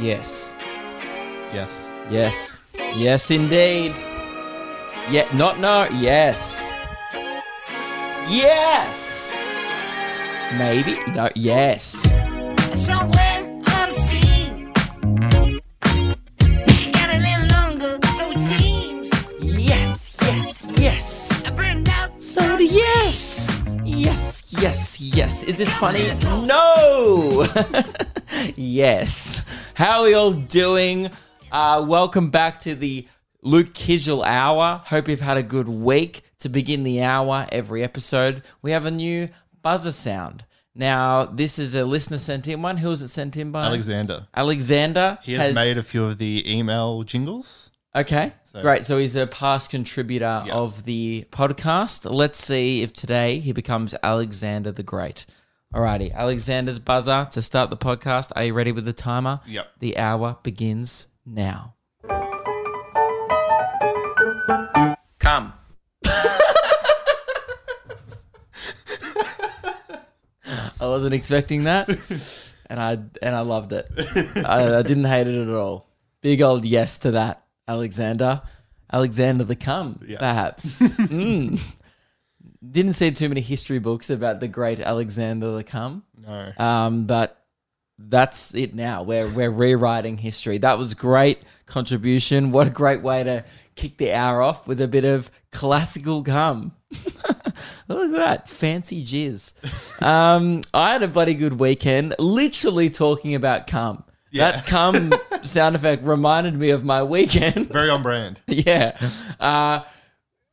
Yes. Yes. Yes. Yes, indeed. Yeah, not no. Yes. Yes. Maybe. No, yes. Somewhere on the sea. Got a little longer, so it seems. Yes, yes, yes. I burned out So do yes. Yes, yes, yes. Is this funny? No. yes. How are y'all doing? Uh, welcome back to the Luke Kidgell Hour. Hope you've had a good week. To begin the hour, every episode, we have a new buzzer sound. Now, this is a listener sent in one. Who was it sent in by? Alexander. Alexander. He has, made a few of the email jingles. Okay, So- great. So he's a past contributor Yeah. of the podcast. Let's see if today he becomes Alexander the Great. Alrighty, Alexander's buzzer to start the podcast. Are you ready with the timer? Yep. The hour begins now. Come. I wasn't expecting that, and I and I loved it. I, I didn't hate it at all. Big old yes to that, Alexander. Alexander the Come, Yeah. perhaps. Mm. Didn't see too many history books about the great Alexander the Come. No. Um, but that's it now. We're we're rewriting history. That was great contribution. What a great way to kick the hour off with a bit of classical cum. Look at that fancy jizz. Um, I had a bloody good weekend. Literally talking about cum. Yeah. That cum sound effect reminded me of my weekend. Very on brand. Yeah. Uh,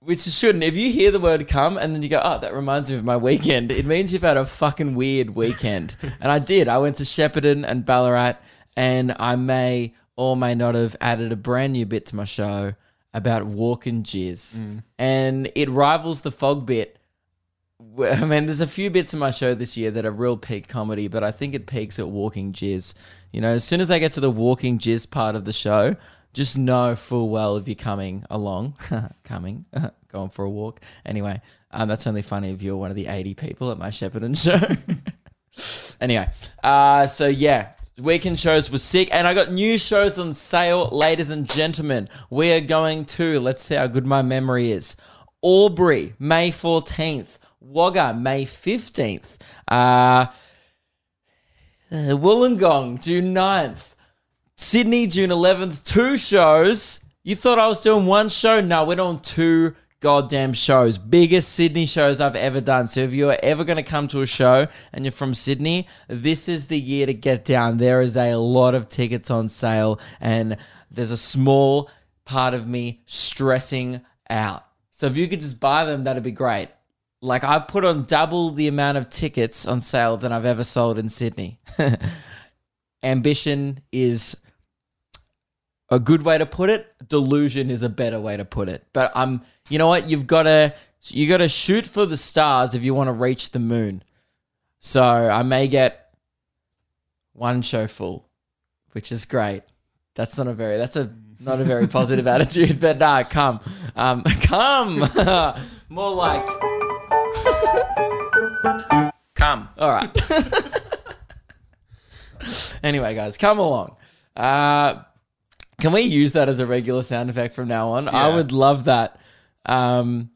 which shouldn't. If you hear the word come and then you go, oh, that reminds me of my weekend, it means you've had a fucking weird weekend. and I did. I went to Shepparton and Ballarat, and I may or may not have added a brand new bit to my show about walk and jizz. Mm. And it rivals the fog bit. I mean, there's a few bits in my show this year that are real peak comedy, but I think it peaks at walking jizz. You know, as soon as I get to the walking jizz part of the show, just know full well if you're coming along, coming, going for a walk. Anyway, um, that's only funny if you're one of the 80 people at my Shepparton show. anyway, uh, so yeah, weekend shows were sick, and I got new shows on sale, ladies and gentlemen. We are going to, let's see how good my memory is. Albury, May 14th. Wagga, May 15th. Uh, Wollongong, June 9th. Sydney, June 11th. Two shows. You thought I was doing one show? No, we're doing two goddamn shows. Biggest Sydney shows I've ever done. So if you're ever going to come to a show and you're from Sydney, this is the year to get down. There is a lot of tickets on sale, and there's a small part of me stressing out. So if you could just buy them, that'd be great. Like I've put on double the amount of tickets on sale than I've ever sold in Sydney. Ambition is a good way to put it. Delusion is a better way to put it. But I'm, you know what? You've got to you got to shoot for the stars if you want to reach the moon. So I may get one show full, which is great. That's not a very that's a not a very positive attitude, but nah, come, um, come, more like come. All right. anyway, guys, come along. Uh, can we use that as a regular sound effect from now on? I would love that. Um,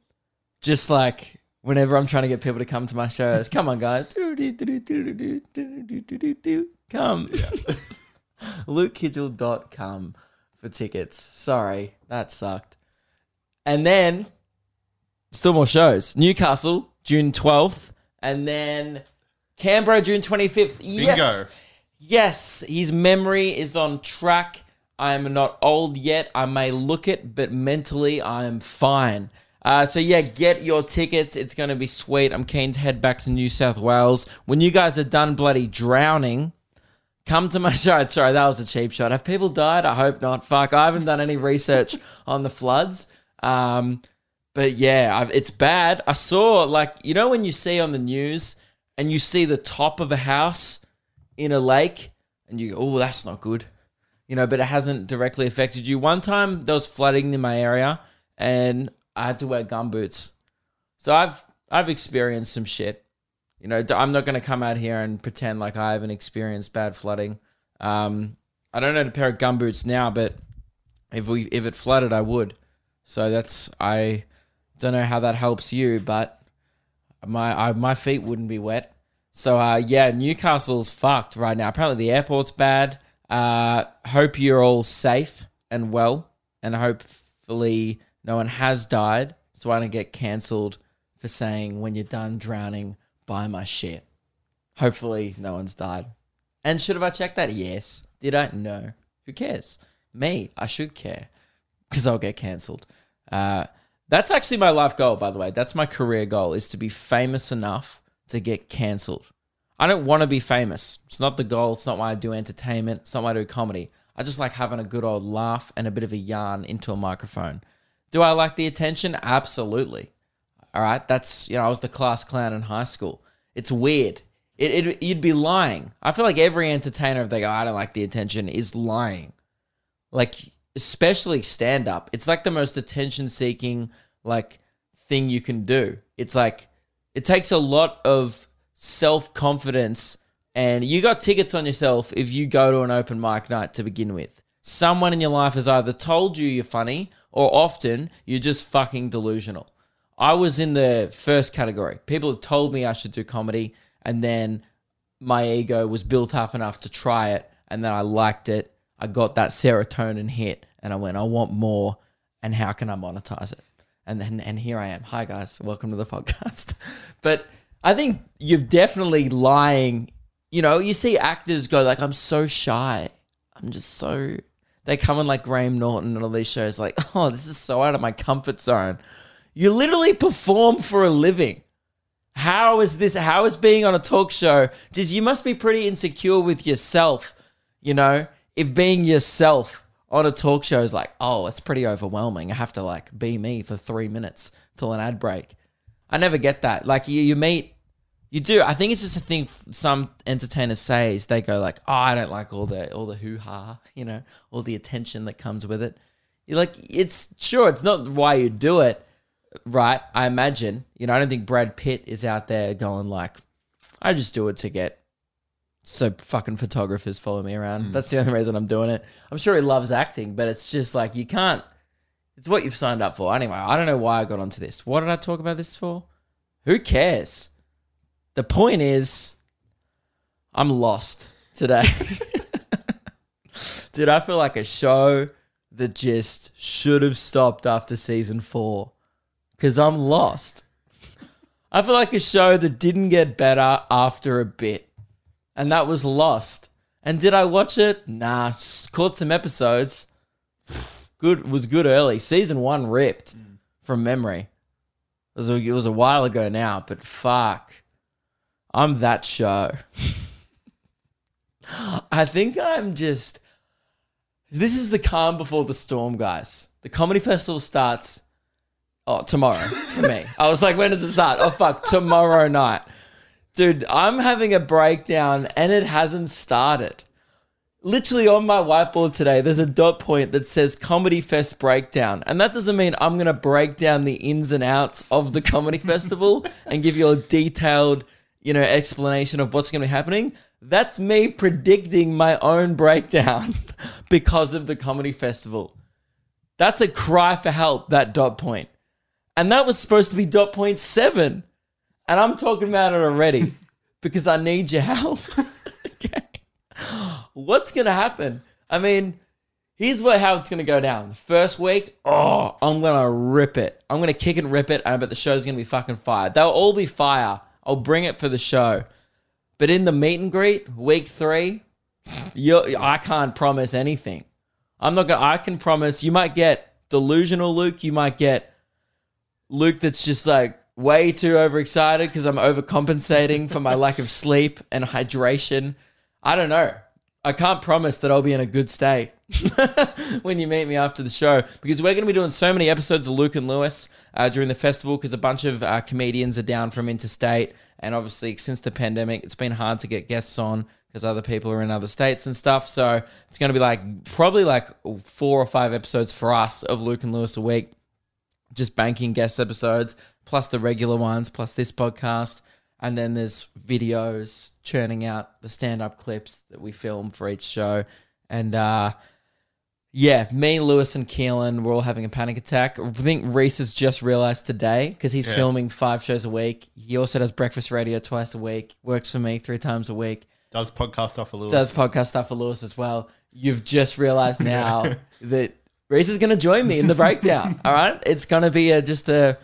just like whenever I'm trying to get people to come to my shows, come on, guys. Come. LukeKidgell.com for tickets. Sorry, that sucked. And then still more shows. Newcastle, June 12th. And then Canberra, June 25th. Yes. Bingo. Yes, his memory is on track. I am not old yet. I may look it, but mentally I am fine. Uh, so yeah, get your tickets. It's going to be sweet. I'm keen to head back to New South Wales. When you guys are done bloody drowning, come to my show. Sorry, that was a cheap shot. Have people died? I hope not. Fuck, I haven't done any research on the floods. Um, but yeah, I've, it's bad. I saw like you know when you see on the news and you see the top of a house in a lake and you go, oh, that's not good. You know, but it hasn't directly affected you. One time there was flooding in my area and I had to wear gumboots. So I've I've experienced some shit. You know, I'm not going to come out here and pretend like I haven't experienced bad flooding. Um, I don't own a pair of gumboots now, but if we if it flooded, I would. So that's I don't know how that helps you, but my I, my feet wouldn't be wet. So uh, yeah, Newcastle's fucked right now. Apparently the airport's bad. Uh, hope you're all safe and well, and hopefully no one has died, so I don't get cancelled for saying when you're done drowning, buy my shit. Hopefully no one's died. And should have I checked that? Yes. Did I? No. Who cares? Me. I should care because I'll get cancelled. Uh, that's actually my life goal, by the way. That's my career goal is to be famous enough to get cancelled. I don't want to be famous. It's not the goal. It's not why I do entertainment. It's not why I do comedy. I just like having a good old laugh and a bit of a yarn into a microphone. Do I like the attention? Absolutely. All right. That's, you know, I was the class clown in high school. It's weird. It, it, you'd be lying. I feel like every entertainer, if they go, I don't like the attention, is lying. Like, especially stand up. It's like the most attention seeking, like, thing you can do. It's like, it takes a lot of self confidence, and you got tickets on yourself if you go to an open mic night to begin with. Someone in your life has either told you you're funny, or often you're just fucking delusional. I was in the first category. People have told me I should do comedy, and then my ego was built up enough to try it, and then I liked it. I got that serotonin hit, and I went, I want more, and how can I monetize it? And then, and here I am. Hi guys, welcome to the podcast. but I think you're definitely lying. You know, you see actors go like, I'm so shy. I'm just so. They come in like Graham Norton and all these shows, like, oh, this is so out of my comfort zone. You literally perform for a living. How is this? How is being on a talk show? Just you must be pretty insecure with yourself, you know. If being yourself on a talk show is like, oh, it's pretty overwhelming. I have to like be me for three minutes till an ad break. I never get that. Like you, you meet, you do. I think it's just a thing some entertainers say is they go like, oh, I don't like all the all the hoo ha, you know, all the attention that comes with it. You're like, it's sure, it's not why you do it, right? I imagine. You know, I don't think Brad Pitt is out there going like, I just do it to get so fucking photographers follow me around. Mm. That's the only reason I'm doing it. I'm sure he loves acting, but it's just like you can't. It's what you've signed up for. Anyway, I don't know why I got onto this. What did I talk about this for? Who cares? The point is, I'm lost today. Dude, I feel like a show that just should have stopped after season four because I'm lost. I feel like a show that didn't get better after a bit, and that was Lost. And did I watch it? Nah, caught some episodes. Good was good early. Season one ripped mm. from memory. It was a, it was a while ago now, but fuck, I'm that show. I think I'm just. This is the calm before the storm, guys. The comedy festival starts Oh, tomorrow for me. I was like, when does it start? Oh, fuck, tomorrow night. Dude, I'm having a breakdown and it hasn't started. Literally on my whiteboard today, there's a dot point that says Comedy Fest Breakdown. And that doesn't mean I'm going to break down the ins and outs of the comedy festival and give you a detailed, you know, explanation of what's going to be happening. That's me predicting my own breakdown because of the comedy festival. That's a cry for help, that dot point. And that was supposed to be dot point seven. And I'm talking about it already because I need your help. What's going to happen? I mean, here's what, how it's going to go down. The first week, oh, I'm going to rip it. I'm going to kick and rip it. And I bet the show's going to be fucking fire. They'll all be fire. I'll bring it for the show. But in the meet and greet, week three, you I can't promise anything. I'm not gonna. I can promise you might get delusional Luke. You might get Luke that's just like way too overexcited because I'm overcompensating for my lack of sleep and hydration. I don't know. I can't promise that I'll be in a good state when you meet me after the show because we're going to be doing so many episodes of Luke and Lewis uh, during the festival because a bunch of uh, comedians are down from interstate. And obviously, since the pandemic, it's been hard to get guests on because other people are in other states and stuff. So it's going to be like probably like four or five episodes for us of Luke and Lewis a week just banking guest episodes, plus the regular ones, plus this podcast. And then there's videos churning out the stand up clips that we film for each show. And uh, yeah, me, Lewis, and Keelan were all having a panic attack. I think Rhys has just realized today because he's Yeah. filming five shows a week. He also does breakfast radio twice a week, works for me three times a week, Does podcast stuff for Lewis. does podcast stuff for Lewis as well. You've just realized now that Rhys is going to join me in the breakdown. all right. It's going to be a, just a,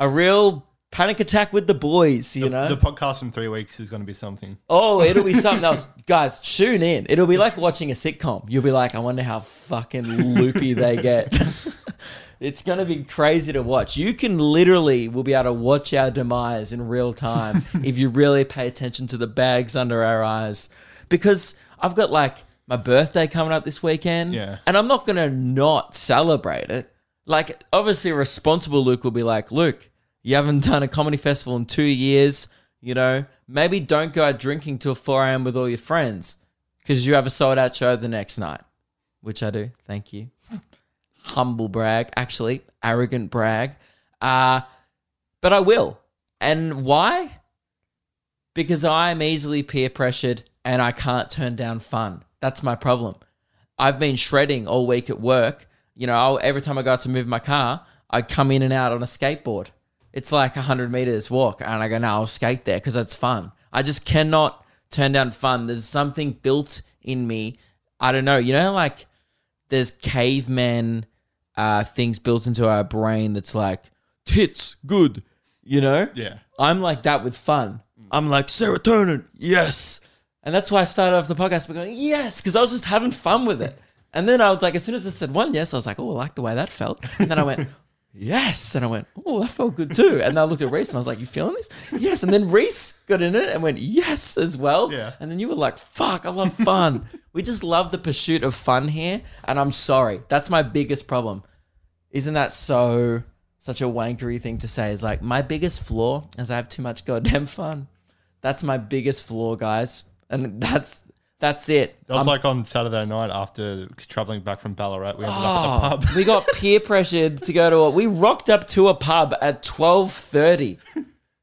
a real panic attack with the boys, you know? the podcast in three weeks is going to be something. Oh, it'll be something else. Guys, tune in. It'll be like watching a sitcom. You'll be like, I wonder how fucking loopy they get. it's going to be crazy to watch. You can literally, will be able to watch our demise in real time if you really pay attention to the bags under our eyes. Because I've got like my birthday coming up this weekend. Yeah. And I'm not going to not celebrate it. Like, obviously, responsible Luke will be like, Luke, you haven't done a comedy festival in two years. You know, maybe don't go out drinking till 4 a.m. with all your friends because you have a sold out show the next night, which I do. Thank you. Humble brag, actually, arrogant brag. Uh, but I will. And why? Because I'm easily peer pressured and I can't turn down fun. That's my problem. I've been shredding all week at work. You know, I'll, every time I go out to move my car, I come in and out on a skateboard. It's like 100 meters walk, and I go, no, I'll skate there because it's fun. I just cannot turn down fun. There's something built in me. I don't know. You know, like there's caveman uh, things built into our brain that's like, tits, good. You know? Yeah. I'm like that with fun. I'm like serotonin, yes, and that's why I started off the podcast by going yes, because I was just having fun with it. And then I was like, as soon as I said one yes, I was like, oh, I like the way that felt. And then I went yes, and I went, oh, that felt good too. And I looked at Rhys and I was like, you feeling this? Yes. And then Rhys got in it and went yes as well. Yeah. And then you were like, fuck, I love fun. we just love the pursuit of fun here, and I'm sorry, that's my biggest problem. Isn't that so? Such a wankery thing to say is like my biggest flaw is I have too much goddamn fun. That's my biggest flaw, guys, and that's that's it. That was I'm- like on Saturday night after traveling back from Ballarat. We ended Oh, up at the pub. we got peer pressured to go to a. We rocked up to a pub at twelve thirty,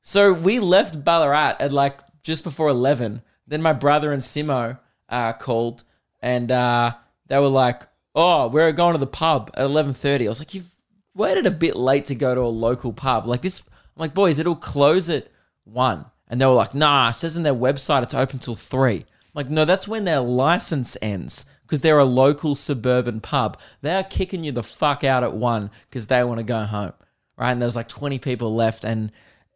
so we left Ballarat at like just before eleven. Then my brother and Simo uh, called, and uh, they were like, "Oh, we're going to the pub at eleven 30. I was like, "You've waited a bit late to go to a local pub like this." I'm like, "Boys, it'll close at one," and they were like, "Nah, it says in their website it's open till 3. Like, no, that's when their license ends because they're a local suburban pub. They are kicking you the fuck out at one because they want to go home, right? And there's like 20 people left, and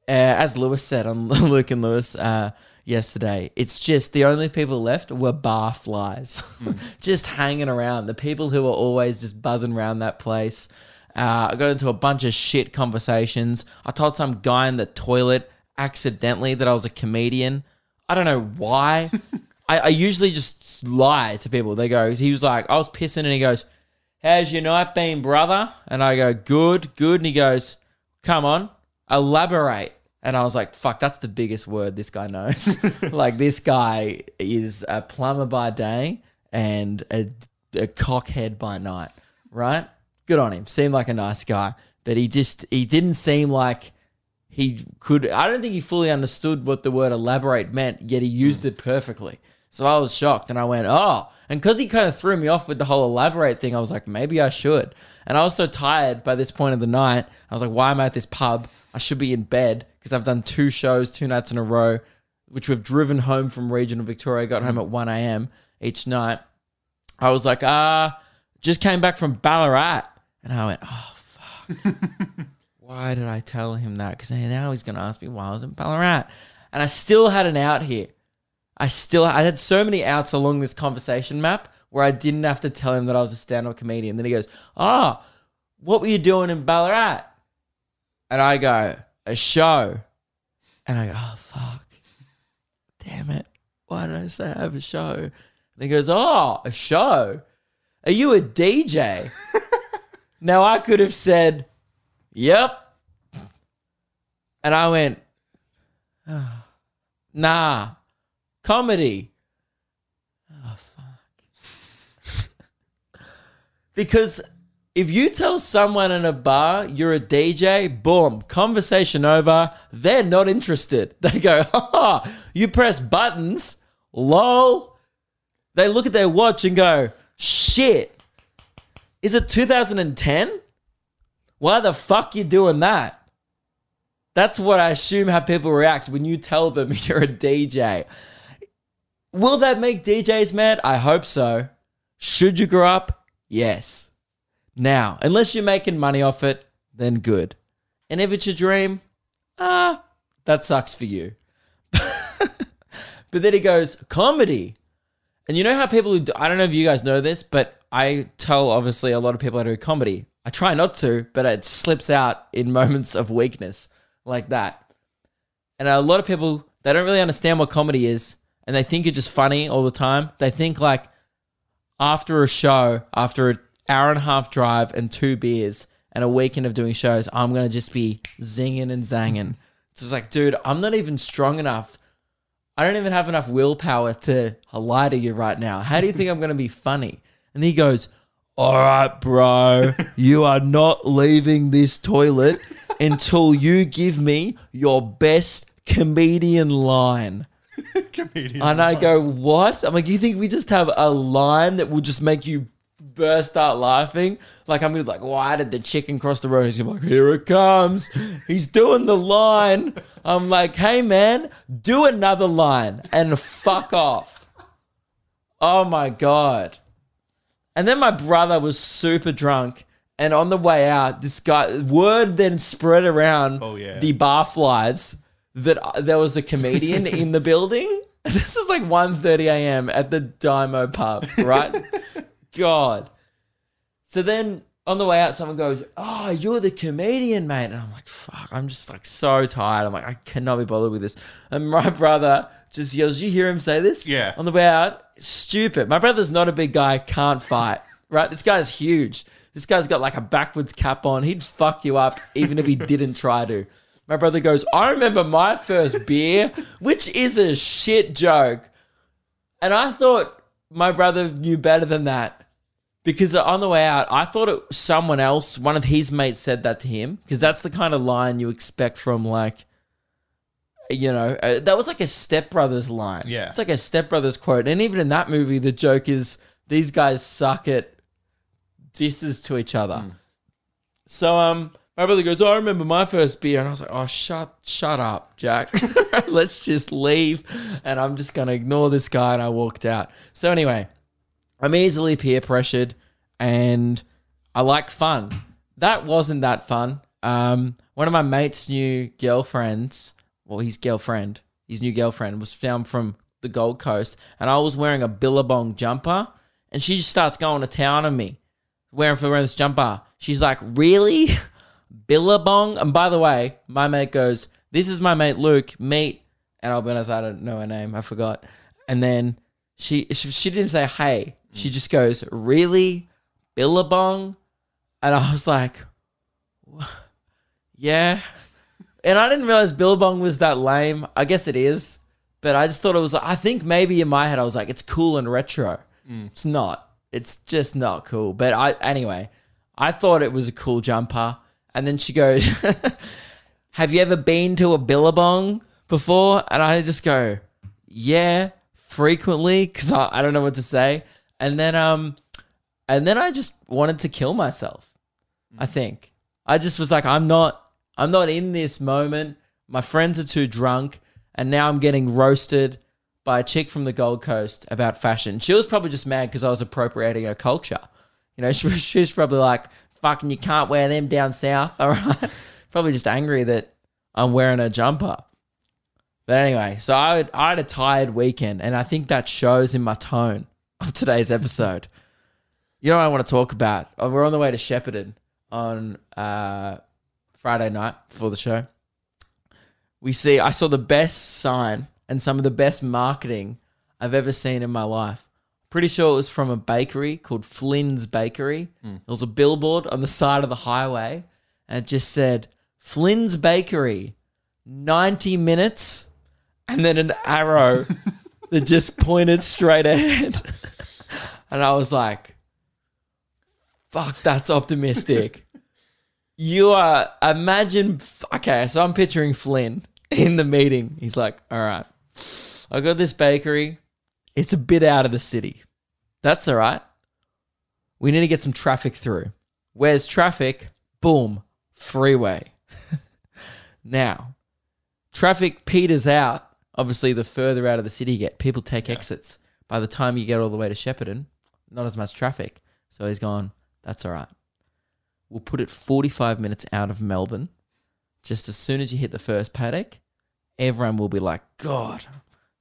uh, as Lewis said on Luke and Lewis uh, yesterday, it's just the only people left were bar flies, just hanging around. The people who were always just buzzing around that place. Uh, I got into a bunch of shit conversations. I told some guy in the toilet accidentally that I was a comedian. I don't know why. I, I usually just lie to people. They go, he was like, I was pissing, and he goes, How's your night been, brother? And I go, Good, good. And he goes, Come on, elaborate. And I was like, Fuck, that's the biggest word this guy knows. like, this guy is a plumber by day and a, a cockhead by night, right? Good on him. Seemed like a nice guy, but he just, he didn't seem like he could I don't think he fully understood what the word elaborate meant, yet he used hmm. it perfectly. So I was shocked and I went, oh. And because he kind of threw me off with the whole elaborate thing, I was like, maybe I should. And I was so tired by this point of the night. I was like, why am I at this pub? I should be in bed because I've done two shows, two nights in a row, which we've driven home from regional Victoria. Got home at 1 a.m. each night. I was like, ah, just came back from Ballarat. And I went, oh, fuck. why did I tell him that? Because now he's going to ask me why I was in Ballarat. And I still had an out here. I still I had so many outs along this conversation map where I didn't have to tell him that I was a stand-up comedian. Then he goes, "Ah, what were you doing in Ballarat?" And I go, "A show." And I go, "Oh fuck, damn it! Why did I say I have a show?" And he goes, "Oh, a show? Are you a DJ?" now I could have said, "Yep," and I went, "Ah, "Nah." Comedy. Oh fuck. because if you tell someone in a bar you're a DJ, boom, conversation over. They're not interested. They go, ha, you press buttons, lol. They look at their watch and go, Shit. Is it 2010? Why the fuck you doing that? That's what I assume how people react when you tell them you're a DJ. Will that make DJs mad? I hope so. Should you grow up? Yes. Now, unless you're making money off it, then good. And if it's your dream, ah, that sucks for you. but then he goes, comedy. And you know how people who do, I don't know if you guys know this, but I tell obviously a lot of people to do comedy. I try not to, but it slips out in moments of weakness like that. And a lot of people, they don't really understand what comedy is and they think you're just funny all the time. They think like after a show, after an hour and a half drive and two beers and a weekend of doing shows, I'm going to just be zinging and zanging. It's just like, dude, I'm not even strong enough. I don't even have enough willpower to lie to you right now. How do you think I'm going to be funny? And he goes, All right, bro, you are not leaving this toilet until you give me your best comedian line. Comedian. And I go, What? I'm like, You think we just have a line that will just make you burst out laughing? Like, I'm gonna be like, Why did the chicken cross the road? He's like, Here it comes. He's doing the line. I'm like, Hey, man, do another line and fuck off. Oh my God. And then my brother was super drunk. And on the way out, this guy, word then spread around Oh, yeah. the barflies that there was a comedian in the building. This is like 1.30 a.m. at the Dymo pub, right? God. So then on the way out, someone goes, Oh, you're the comedian, mate. And I'm like, Fuck, I'm just like so tired. I'm like, I cannot be bothered with this. And my brother just yells, You hear him say this? Yeah. On the way out, stupid. My brother's not a big guy, can't fight, right? This guy's huge. This guy's got like a backwards cap on. He'd fuck you up even if he didn't try to. My brother goes, I remember my first beer, which is a shit joke. And I thought my brother knew better than that. Because on the way out, I thought it someone else, one of his mates said that to him. Because that's the kind of line you expect from like, you know, uh, that was like a Step Brothers line. Yeah. It's like a Step Brothers quote. And even in that movie, the joke is these guys suck at disses to each other. So um, my brother goes, "Oh, I remember my first beer," and I was like, "Oh, shut, shut up, Jack. Let's just leave." And I'm just gonna ignore this guy, and I walked out. So anyway, I'm easily peer pressured, and I like fun. That wasn't that fun. Um, one of my mates' new girlfriends, well, his girlfriend, his new girlfriend was found from the Gold Coast, and I was wearing a Billabong jumper, and she just starts going to town on me wearing for wearing this jumper. She's like, really? Billabong? And by the way, my mate goes, this is my mate Luke, meet. And I'll be honest, I don't know her name. I forgot. And then she, she, she didn't say, hey. She just goes, really? Billabong? And I was like, yeah. And I didn't realize Billabong was that lame. I guess it is. But I just thought it was like, I think maybe in my head, I was like, it's cool and retro. Mm. It's not. It's just not cool. But I, anyway, I thought it was a cool jumper. And then she goes, Have you ever been to a Billabong before? And I just go, Yeah, frequently, because I, I don't know what to say. And then, um, and then I just wanted to kill myself. I think I just was like, I'm not, I'm not in this moment. My friends are too drunk, and now I'm getting roasted by a chick from the Gold Coast about fashion. She was probably just mad because I was appropriating her culture. You know, she was, she was probably like, "Fucking, you can't wear them down south." All right, probably just angry that I'm wearing a jumper. But anyway, so I, had- I had a tired weekend, and I think that shows in my tone of today's episode. You know what I want to talk about? Oh, We're on the way to Shepparton on uh, Friday night before the show. We see, I saw the best sign and some of the best marketing I've ever seen in my life. Pretty sure it was from a bakery called Flynn's Bakery. Hmm. There was a billboard on the side of the highway and it just said, Flynn's Bakery, 90 minutes, and then an arrow that just pointed straight ahead. and I was like, fuck, that's optimistic. you are, imagine, okay, so I'm picturing Flynn in the meeting. He's like, all right, I got this bakery. It's a bit out of the city. That's all right. We need to get some traffic through. Where's traffic? Boom, freeway. now, traffic peters out. Obviously, the further out of the city you get, people take exits. By the time you get all the way to Shepparton, not as much traffic. So he's gone, that's all right. We'll put it 45 minutes out of Melbourne. Just as soon as you hit the first paddock, everyone will be like, God,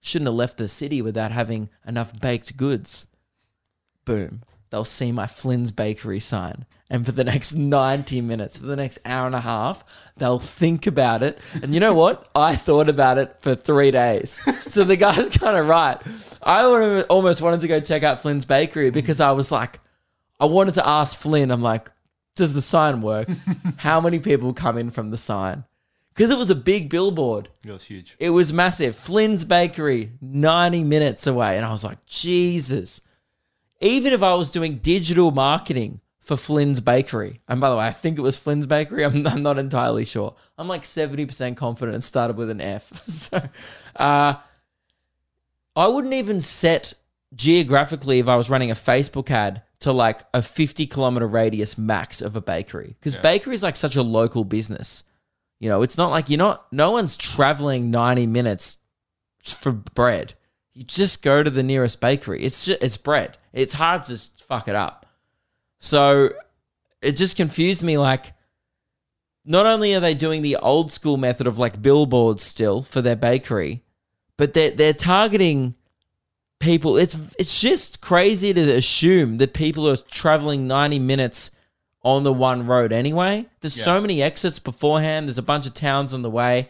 shouldn't have left the city without having enough baked goods. Boom. They'll see my Flynn's Bakery sign. And for the next 90 minutes, for the next hour and a half, they'll think about it. And you know what? I thought about it for three days. So the guy's kind of right. I almost wanted to go check out Flynn's Bakery because I was like, I wanted to ask Flynn, I'm like, does the sign work? How many people come in from the sign? Because it was a big billboard. It was huge. It was massive. Flynn's Bakery, 90 minutes away. And I was like, Jesus. Even if I was doing digital marketing for Flynn's Bakery, and by the way, I think it was Flynn's Bakery, I'm, I'm not entirely sure. I'm like 70% confident it started with an F. so, uh, I wouldn't even set geographically if I was running a Facebook ad to like a 50 kilometer radius max of a bakery because bakery is like such a local business. You know, it's not like you're not, no one's traveling 90 minutes for bread. You just go to the nearest bakery. It's just, it's bread. It's hard to fuck it up. So it just confused me. Like, not only are they doing the old school method of like billboards still for their bakery, but they're they're targeting people. It's it's just crazy to assume that people are traveling ninety minutes on the one road anyway. There's so many exits beforehand. There's a bunch of towns on the way.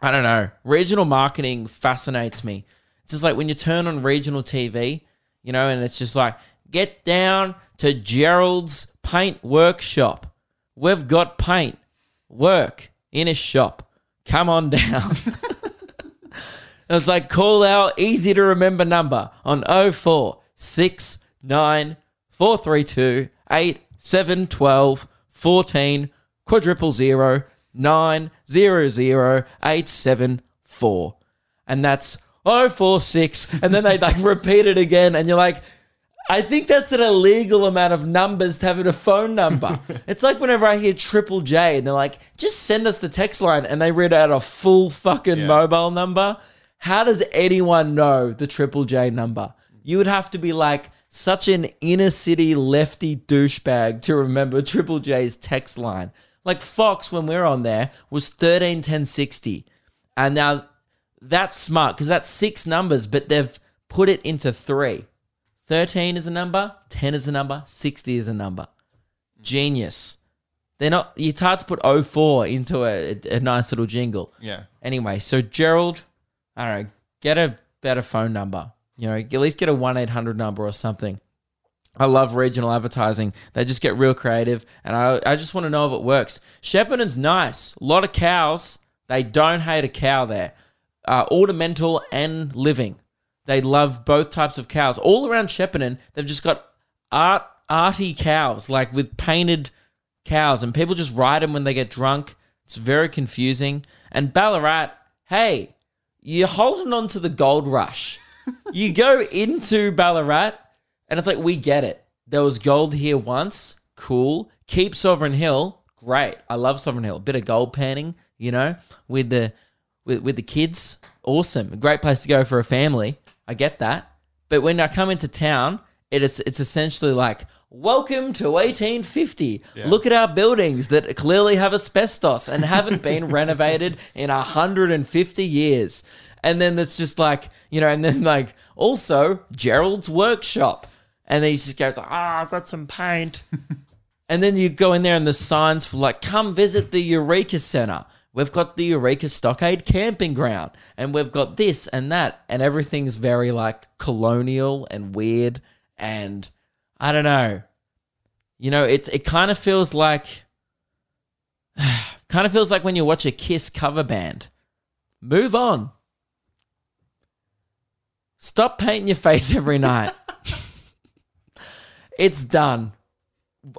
I don't know. Regional marketing fascinates me. It's just like when you turn on regional TV, you know, and it's just like, get down to Gerald's paint workshop. We've got paint work in a shop. Come on down. it's like call our easy to remember number on 0469 432 8712 14 quadruple zero nine zero zero eight seven four. And that's 046. And then they like repeat it again. And you're like, I think that's an illegal amount of numbers to have in a phone number. it's like whenever I hear Triple J and they're like, just send us the text line and they read out a full fucking Yeah. mobile number. How does anyone know the Triple J number? You would have to be like such an inner city lefty douchebag to remember Triple J's text line. Like Fox, when we are on there, was 131060. And now that's smart because that's six numbers, but they've put it into three. 13 is a number, 10 is a number, 60 is a number. Genius. They're not, it's hard to put 04 into a, a nice little jingle. Yeah. Anyway, so Gerald, I don't know, get a better phone number. You know, at least get a 1 800 number or something. I love regional advertising. They just get real creative, and I, I just want to know if it works. Shepparton's nice. A lot of cows. They don't hate a cow there. Uh, ornamental and living. They love both types of cows. All around Shepparton, they've just got art arty cows, like with painted cows, and people just ride them when they get drunk. It's very confusing. And Ballarat, hey, you're holding on to the gold rush. you go into Ballarat, and it's like, we get it. There was gold here once. Cool. Keep Sovereign Hill. Great. I love Sovereign Hill. A bit of gold panning, you know, with the with, with the kids. Awesome. A great place to go for a family. I get that. But when I come into town, it is it's essentially like, welcome to 1850. Look at our buildings that clearly have asbestos and haven't been renovated in 150 years. And then it's just like, you know, and then like also Gerald's workshop. And then he just goes, ah, I've got some paint. And then you go in there and the signs for like, come visit the Eureka Center. We've got the Eureka Stockade Camping Ground. And we've got this and that. And everything's very like colonial and weird. And I don't know. You know, it, it kind of feels like, kind of feels like when you watch a Kiss cover band. Move on. Stop painting your face every night. it's done.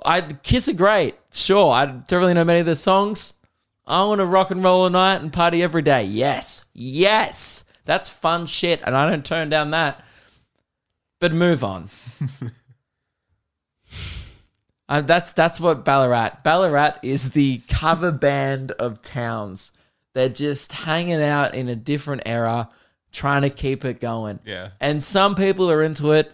I Kiss are great. Sure, I don't really know many of their songs. I want to rock and roll all night and party every day. Yes, yes, that's fun shit, and I don't turn down that. But move on. Uh, that's that's what Ballarat. Ballarat is the cover band of towns. They're just hanging out in a different era, trying to keep it going. Yeah. And some people are into it,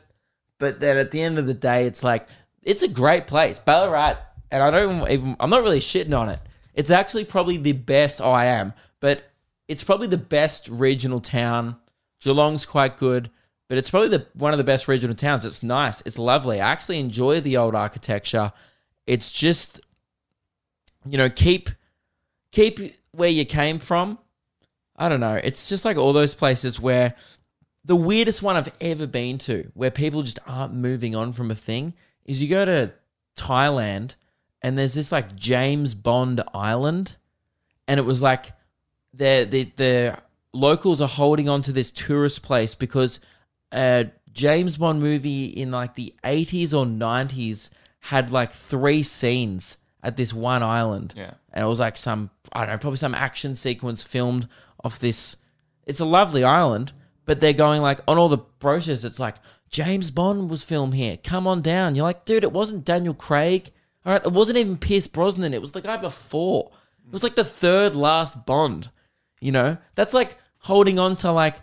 but then at the end of the day, it's like it's a great place, Ballarat. And I don't even. I'm not really shitting on it. It's actually probably the best. Oh, I am, but it's probably the best regional town. Geelong's quite good, but it's probably the one of the best regional towns. It's nice. It's lovely. I actually enjoy the old architecture. It's just, you know, keep keep where you came from. I don't know. It's just like all those places where the weirdest one I've ever been to, where people just aren't moving on from a thing, is you go to Thailand and there's this like James Bond island, and it was like the the the locals are holding on to this tourist place because a James Bond movie in like the 80s or 90s had like three scenes at this one island. Yeah. And it was like some, I don't know, probably some action sequence filmed off this. It's a lovely island, but they're going like on all the brochures, it's like James Bond was filmed here. Come on down. You're like, dude, it wasn't Daniel Craig. All right. It wasn't even Pierce Brosnan. It was the guy before. It was like the third last Bond. You know, that's like holding on to like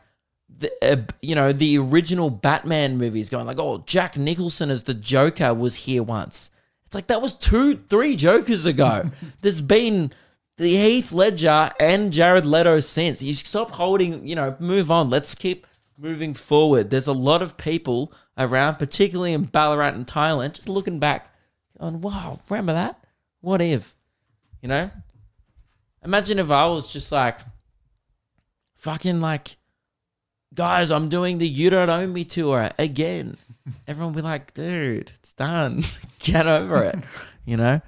the uh, you know the original Batman movies, going like, oh, Jack Nicholson as the Joker was here once. It's like that was two, three Jokers ago. There's been the Heath Ledger and Jared Leto since. You stop holding, you know, move on. Let's keep moving forward. There's a lot of people around, particularly in Ballarat and Thailand, just looking back, going, wow, remember that? What if? You know? Imagine if I was just like, fucking like, guys, I'm doing the You Don't Own Me tour again. Everyone be like, dude, it's done. Get over it. You know?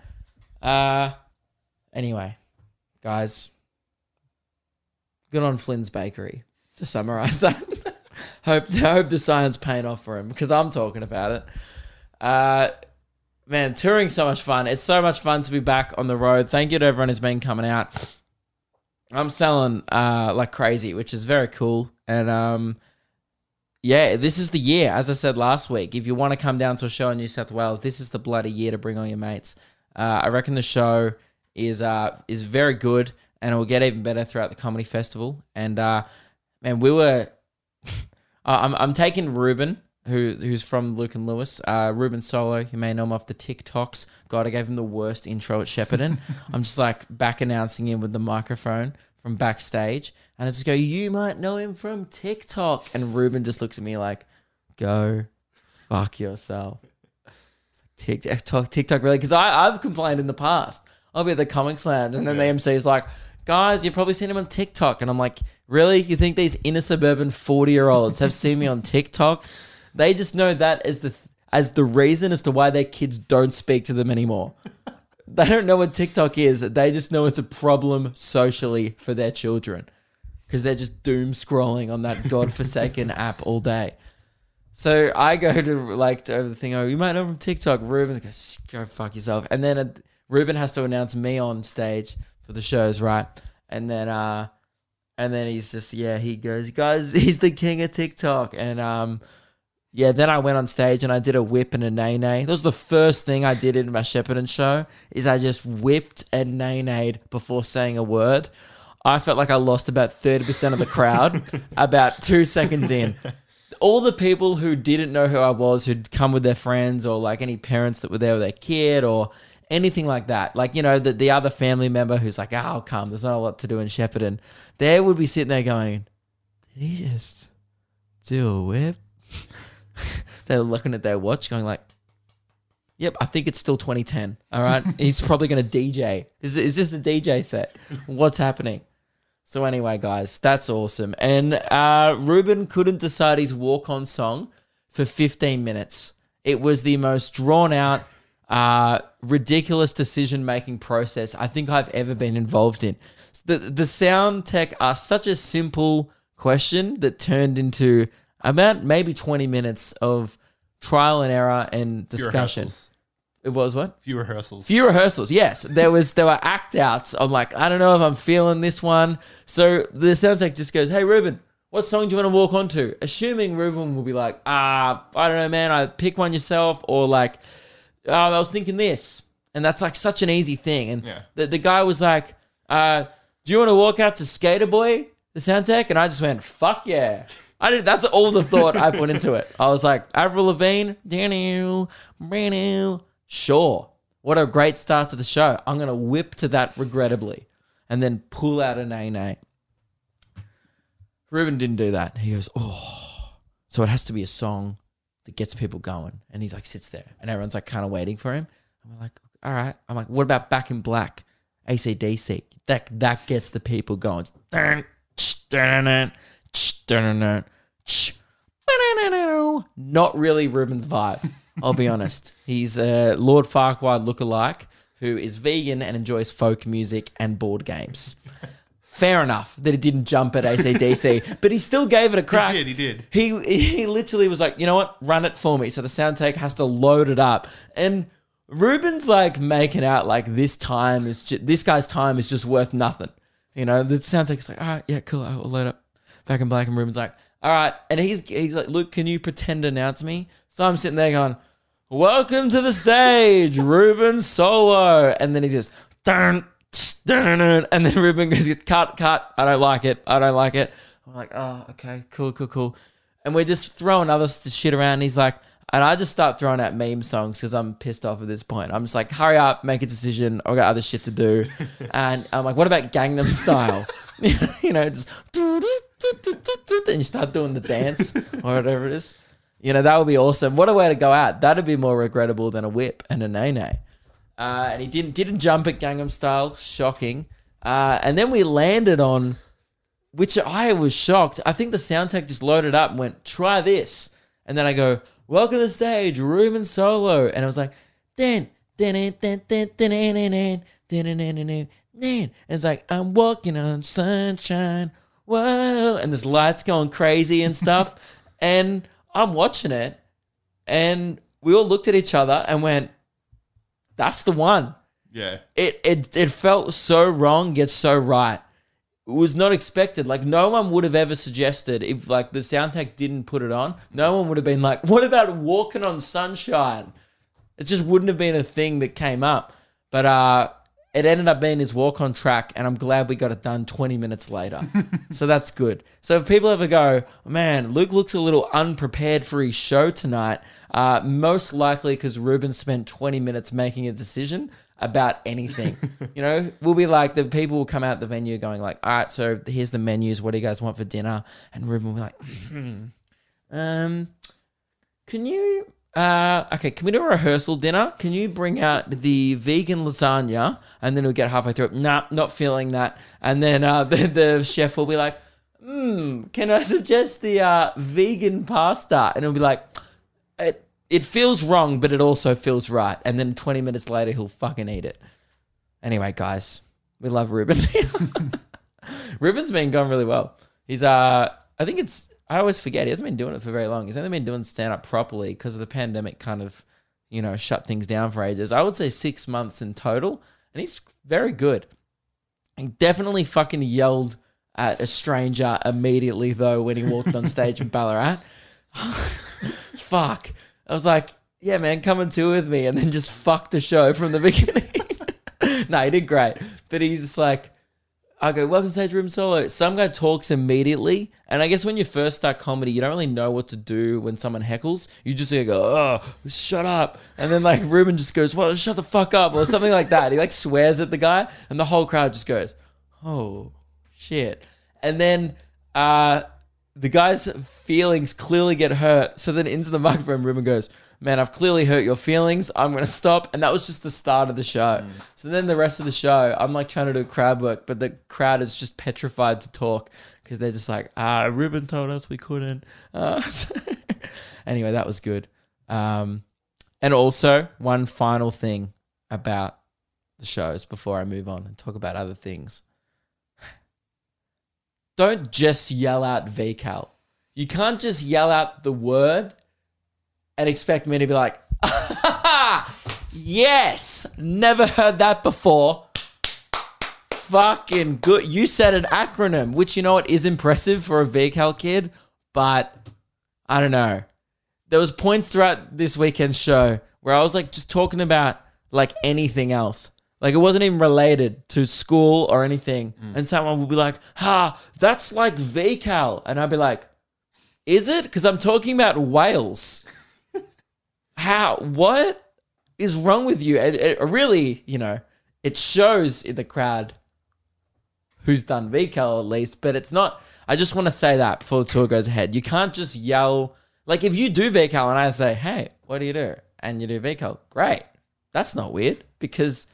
Uh anyway, guys. Good on Flynn's Bakery. To summarize that. hope hope the science paying off for him because I'm talking about it. Uh man, touring's so much fun. It's so much fun to be back on the road. Thank you to everyone who's been coming out. I'm selling uh like crazy, which is very cool. And um yeah, this is the year, as I said last week. If you want to come down to a show in New South Wales, this is the bloody year to bring all your mates. Uh, I reckon the show is uh is very good and it will get even better throughout the comedy festival. And uh man, we were I'm I'm taking Ruben, who who's from Luke and Lewis. Uh, Ruben Solo, you may know him off the TikToks. God, I gave him the worst intro at Shepparton. I'm just like back announcing him with the microphone from backstage, and I just go, "You might know him from TikTok," and Ruben just looks at me like, "Go fuck yourself." Like, TikTok, TikTok, really? Because I I've complained in the past. I'll be at the Comic Slam, and then the MC is like. Guys, you've probably seen him on TikTok. And I'm like, really? You think these inner suburban 40 year olds have seen me on TikTok? They just know that as the as the reason as to why their kids don't speak to them anymore. they don't know what TikTok is. They just know it's a problem socially for their children because they're just doom scrolling on that godforsaken app all day. So I go to like to over the thing. Oh, you might know from TikTok. Ruben goes, go fuck yourself. And then uh, Ruben has to announce me on stage for the shows, right? And then uh, and then he's just yeah, he goes, guys, he's the king of TikTok, and um. Yeah, then I went on stage and I did a whip and a nay nay. That was the first thing I did in my Shepparton show. Is I just whipped and nay nayed before saying a word. I felt like I lost about thirty percent of the crowd about two seconds in. All the people who didn't know who I was, who'd come with their friends, or like any parents that were there with their kid, or anything like that. Like you know, the the other family member who's like, "Ah, "I'll come." There's not a lot to do in Shepparton. They would be sitting there going, "Did he just do a whip?" they're looking at their watch going like yep i think it's still 2010 all right he's probably going to dj is, is this the dj set? What's happening? So anyway guys that's awesome. And uh ruben couldn't decide his walk-on song for 15 minutes. It was the most drawn out uh ridiculous decision making process i think i've ever been involved in. The the sound tech asked such a simple question that turned into about maybe 20 minutes of trial and error and discussion. It was what? Few rehearsals. Few rehearsals, yes. There was there were act outs. I'm like, I don't know if I'm feeling this one. So the sound tech just goes, Hey Ruben, what song do you want to walk on to? Assuming Ruben will be like, ah, I don't know, man, I pick one yourself, or like oh, I was thinking this. And that's like such an easy thing. And Yeah. the, the guy was like, uh, do you want to walk out to Skater Boy, the sound tech? And I just went, fuck yeah. I did, that's all the thought I put into it. I was like, Avril Lavigne, Daniel, Branu, sure. What a great start to the show. I'm going to whip to that regrettably and then pull out a nay. Ruben didn't do that. He goes, oh. So it has to be a song that gets people going. And he's like, sits there. And everyone's like, kind of waiting for him. And we're like, all right. I'm like, what about Back in Black? ACDC. That, that gets the people going. Dun, tsh, dun, dun. Not really Ruben's vibe. I'll be honest. He's a Lord Farquaad lookalike who is vegan and enjoys folk music and board games. Fair enough that it didn't jump at ACDC, but he still gave it a crack. did, he did. He he literally was like, you know what, run it for me. So the sound take has to load it up, and Ruben's like making out like this time is ju- this guy's time is just worth nothing. You know, the sound take's like, all right, yeah, cool, I will load up. Back in black, and Ruben's like, all right, and he's he's like, Luke, can you pretend to announce me? So I'm sitting there going, welcome to the stage, Ruben Solo, and then he just dun, dun, dun, and then Ruben goes, cut, cut, I don't like it, I don't like it. I'm like, oh, okay, cool, cool, cool. And we're just throwing other shit around. And he's like, and I just start throwing out meme songs because I'm pissed off at this point. I'm just like, hurry up, make a decision. I've got other shit to do. and I'm like, what about Gangnam Style? you know, just and you start doing the dance or whatever it is. You know, that would be awesome. What a way to go out. That'd be more regrettable than a whip and a nay nay. Uh, and he didn't didn't jump at Gangnam Style. Shocking. Uh, and then we landed on which I was shocked. I think the sound tech just loaded up and went, try this. And then I go, welcome to the stage, Ruben Solo. And it was like, dan, dan, dan, dan, dan, dan, dan, dan, dan, dan, dan. And it's like, I'm walking on sunshine. Whoa. And there's lights going crazy and stuff. and I'm watching it. And we all looked at each other and went, that's the one Yeah. it it it felt so wrong yet so right. It was not expected. Like no one would have ever suggested if like the sound tech didn't put it on. No one would have been like, "What about walking on sunshine?" It just wouldn't have been a thing that came up. But uh it ended up being his walk on track, and I'm glad we got it done 20 minutes later. so that's good. So if people ever go, man, Luke looks a little unprepared for his show tonight, uh, most likely because Ruben spent 20 minutes making a decision about anything. you know, we'll be like, the people will come out the venue going like, all right, so here's the menus. What do you guys want for dinner? And Ruben will be like, hmm, um, can you uh okay, can we do a rehearsal dinner? Can you bring out the vegan lasagna? And then we'll get halfway through. It. Nah, not feeling that. And then uh the, the chef will be like, hmm, can I suggest the uh vegan pasta? And it'll be like, it it feels wrong, but it also feels right. And then 20 minutes later he'll fucking eat it. Anyway, guys, we love Ruben. Ruben's been going really well. He's uh I think it's I always forget he hasn't been doing it for very long. He's only been doing stand up properly because of the pandemic kind of, you know, shut things down for ages. I would say six months in total. And he's very good. He definitely fucking yelled at a stranger immediately though when he walked on stage in Ballarat. Fuck. I was like, yeah, man, come and tour with me and then just fuck the show from the beginning. no, he did great. But he's like, Go, welcome to stage Ruben Solo. Some guy talks immediately. And I guess when you first start comedy, you don't really know what to do when someone heckles. You just go, oh, shut up. And then like Ruben just goes, well, shut the fuck up or something like that. He like swears at the guy and the whole crowd just goes, oh, shit. And then uh, the guy's feelings clearly get hurt. So then into the microphone, Ruben goes, Man, I've clearly hurt your feelings. I'm going to stop. And that was just the start of the show. So then the rest of the show, I'm like trying to do crowd work, but the crowd is just petrified to talk because they're just like, Ah, Ruben told us we couldn't. Uh, anyway, that was good. Um, and also, one final thing about the shows before I move on and talk about other things don't just yell out VCAL. You can't just yell out the word and expect me to be like, yes, never heard that before. Fucking good. You said an acronym, which you know what is impressive for a VCAL kid, but I don't know. There was points throughout this weekend's show where I was like just talking about like anything else. Like it wasn't even related to school or anything. Mm. And someone would be like, ha, that's like VCAL. And I'd be like, is it? Because I'm talking about Wales. How? What is wrong with you? It, it really, you know, it shows in the crowd who's done VCAL at least, but it's not. I just want to say that before the tour goes ahead. You can't just yell. Like if you do VCAL and I say, hey, what do you do? And you do VCAL, great. That's not weird because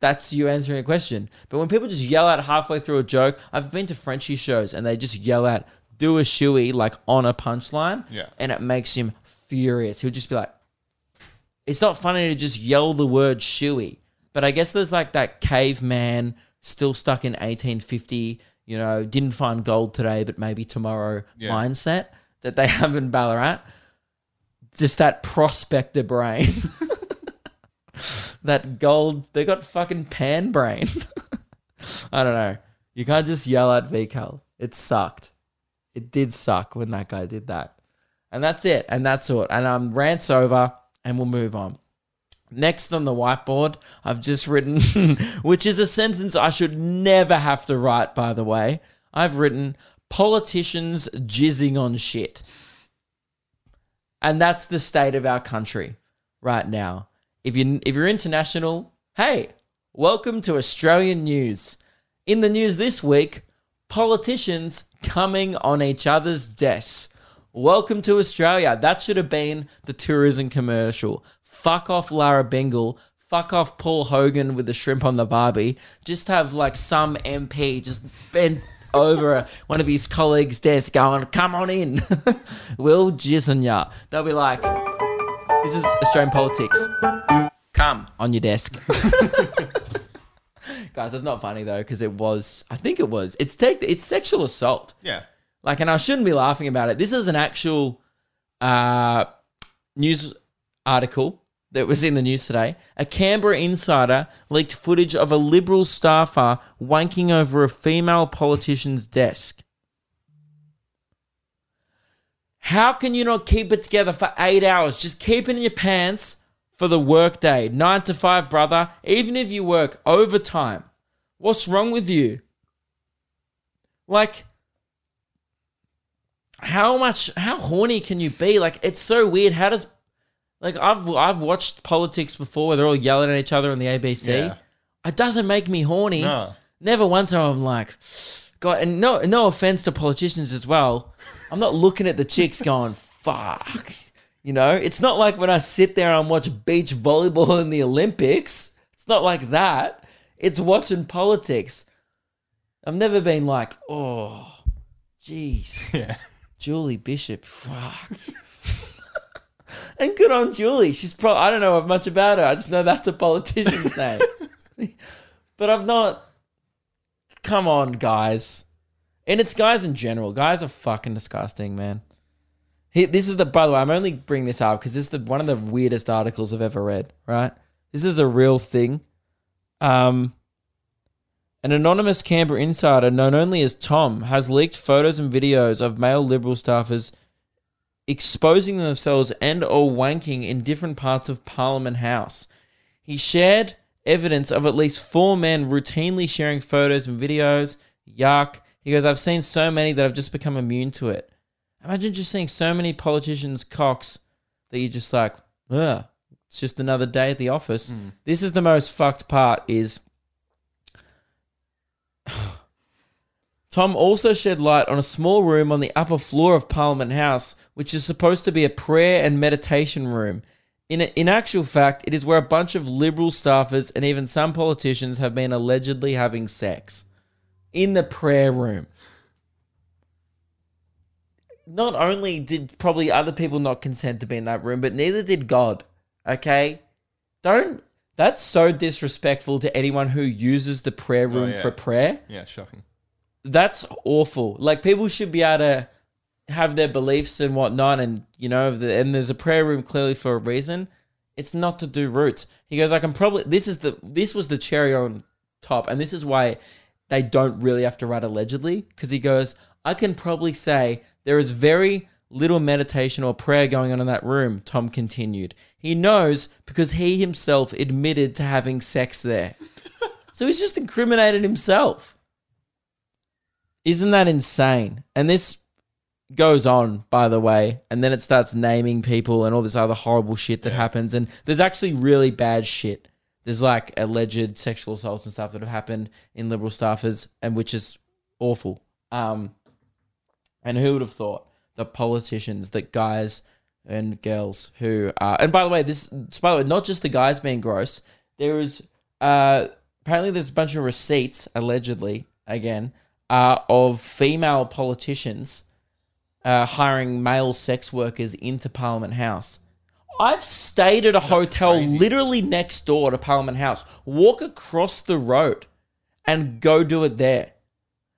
that's you answering a question. But when people just yell out halfway through a joke, I've been to Frenchie shows and they just yell out, do a shoey like on a punchline. Yeah. And it makes him furious. He'll just be like, it's not funny to just yell the word shoey. But I guess there's like that caveman still stuck in 1850, you know, didn't find gold today, but maybe tomorrow Yeah. mindset that they have in Ballarat. Just that prospector brain. that gold, they got fucking pan brain. I don't know. You can't just yell at VCAL. It sucked. It did suck when that guy did that. And that's it. And that's it. And um, rant's over and we'll move on. Next on the whiteboard, I've just written, which is a sentence I should never have to write, by the way. I've written, politicians jizzing on shit. And that's the state of our country right now. If you if you're international, hey, welcome to Australian news. In the news this week, politicians coming on each other's desks. Welcome to Australia. That should have been the tourism commercial. Fuck off Lara Bingle. Fuck off Paul Hogan with the shrimp on the barbie. Just have like some MP just bend over one of his colleagues' desk going, come on in. we'll jizz on ya. They'll be like, this is Australian politics. Come on your desk. Guys, that's not funny though, because it was, I think it was, it's tech, it's sexual assault. Yeah. Like, and I shouldn't be laughing about it. This is an actual uh, news article that was in the news today. A Canberra insider leaked footage of a Liberal staffer wanking over a female politician's desk. How can you not keep it together for eight hours? Just keep it in your pants for the workday. Nine to five, brother. Even if you work overtime. What's wrong with you? Like, how much how horny can you be? Like it's so weird. How does like i've i've watched politics before where they're all yelling at each other on the abc Yeah. it doesn't make me horny. No. never once i'm like god and no no offense to politicians as well. I'm not looking at the chicks going fuck you know? It's not like when i sit there and watch beach volleyball in the olympics. It's not like that. It's watching politics. I've never been like oh jeez. Yeah. Julie Bishop. Fuck. and good on Julie. She's probably, I don't know much about her. I just know that's a politician's name. but I'm not. Come on, guys. And it's guys in general. Guys are fucking disgusting, man. He, this is the, by the way, I'm only bringing this up because this is the, one of the weirdest articles I've ever read, right? This is a real thing. Um, an anonymous Canberra insider, known only as Tom, has leaked photos and videos of male Liberal staffers exposing themselves and or wanking in different parts of Parliament House. He shared evidence of at least four men routinely sharing photos and videos. Yuck. He goes, I've seen so many that I've just become immune to it. Imagine just seeing so many politicians' cocks that you're just like, ugh, it's just another day at the office. Hmm. This is the most fucked part is Tom also shed light on a small room on the upper floor of Parliament House, which is supposed to be a prayer and meditation room. In, in actual fact, it is where a bunch of Liberal staffers and even some politicians have been allegedly having sex. In the prayer room. Not only did probably other people not consent to be in that room, but neither did God. Okay? Don't. That's so disrespectful to anyone who uses the prayer oh, room yeah. for prayer Yeah. Shocking. that's awful. Like people should be able to have their beliefs and whatnot, and you know, the, and there's a prayer room clearly for a reason. It's not to do roots. He goes, I can probably. This is the. This was the cherry on top, and this is why they don't really have to write allegedly because he goes, I can probably say there is very little meditation or prayer going on in that room, Tom continued. He knows because he himself admitted to having sex there. so he's just incriminated himself. Isn't that insane? And this goes on, by the way, and then it starts naming people and all this other horrible shit that happens. And there's actually really bad shit. There's like alleged sexual assaults and stuff that have happened in liberal staffers, and which is awful. Um, and who would have thought that politicians, the guys and girls who are, and by the way, this, by the way, not just the guys being gross. There is uh, apparently there's a bunch of receipts allegedly again uh, of female politicians uh, hiring male sex workers into Parliament House. I've stayed at a hotel crazy. literally next door to Parliament House. Walk across the road and go do it there.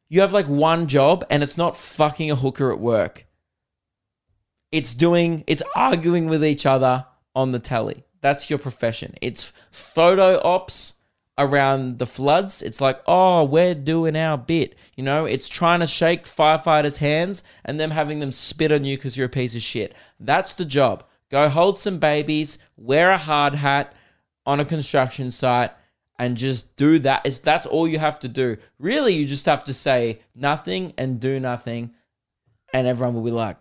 You have like one job and it's not fucking a hooker at work. It's doing, it's arguing with each other on the telly. That's your profession. It's photo ops around the floods. It's like, oh, we're doing our bit. You know, it's trying to shake firefighters' hands and them having them spit on you because you're a piece of shit. That's the job. Go hold some babies, wear a hard hat on a construction site, and just do that. It's, that's all you have to do. Really, you just have to say nothing and do nothing, and everyone will be like,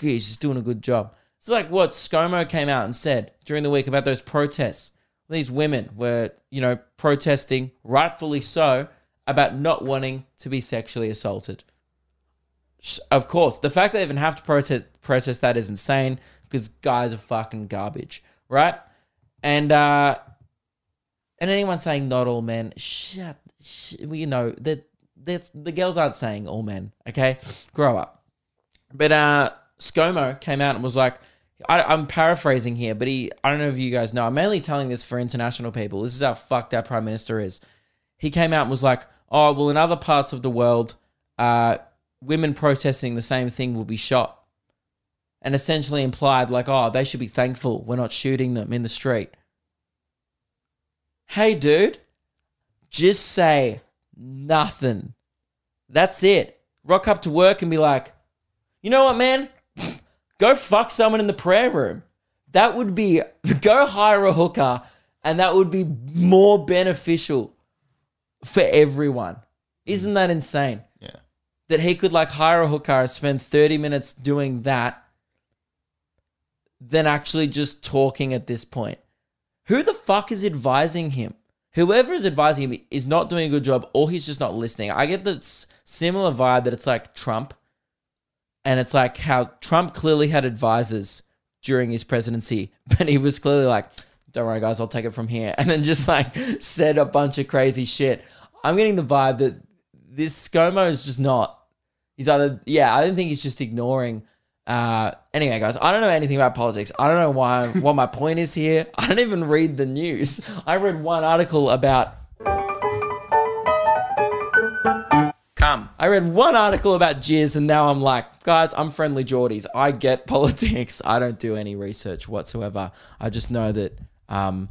"Good, he's just doing a good job." It's like what ScoMo came out and said during the week about those protests. These women were, you know, protesting, rightfully so, about not wanting to be sexually assaulted. Of course, the fact they even have to protest protest that is insane because guys are fucking garbage, right? And uh and anyone saying not all men, shut, sh- you know that that's the girls aren't saying all men. Okay, grow up. But uh ScoMo came out and was like, I, I'm paraphrasing here, but he, I don't know if you guys know. I'm mainly telling this for international people. This is how fucked our prime minister is. He came out and was like, oh well, in other parts of the world, uh, women protesting the same thing will be shot, and essentially implied like, oh, they should be thankful we're not shooting them in the street. Hey, dude, just say nothing. That's it. Rock up to work and be like, you know what, man? Go fuck someone in the prayer room. That would be, go hire a hooker and that would be more beneficial for everyone. Isn't that insane? Yeah. That he could like hire a hooker and spend 30 minutes doing that than actually just talking at this point. Who the fuck is advising him? Whoever is advising him is not doing a good job or he's just not listening. I get the similar vibe that it's like Trump and it's like how Trump clearly had advisors during his presidency, but he was clearly like, don't worry, guys, I'll take it from here. And then just like said a bunch of crazy shit. I'm getting the vibe that this ScoMo is just not. He's either, yeah, I don't think he's just ignoring. Uh, anyway, guys, I don't know anything about politics. I don't know why, what my point is here. I don't even read the news. I read one article about come. I read one article about jizz and now I'm like, guys, I'm Friendlyjordies. I get politics. I don't do any research whatsoever. I just know that um,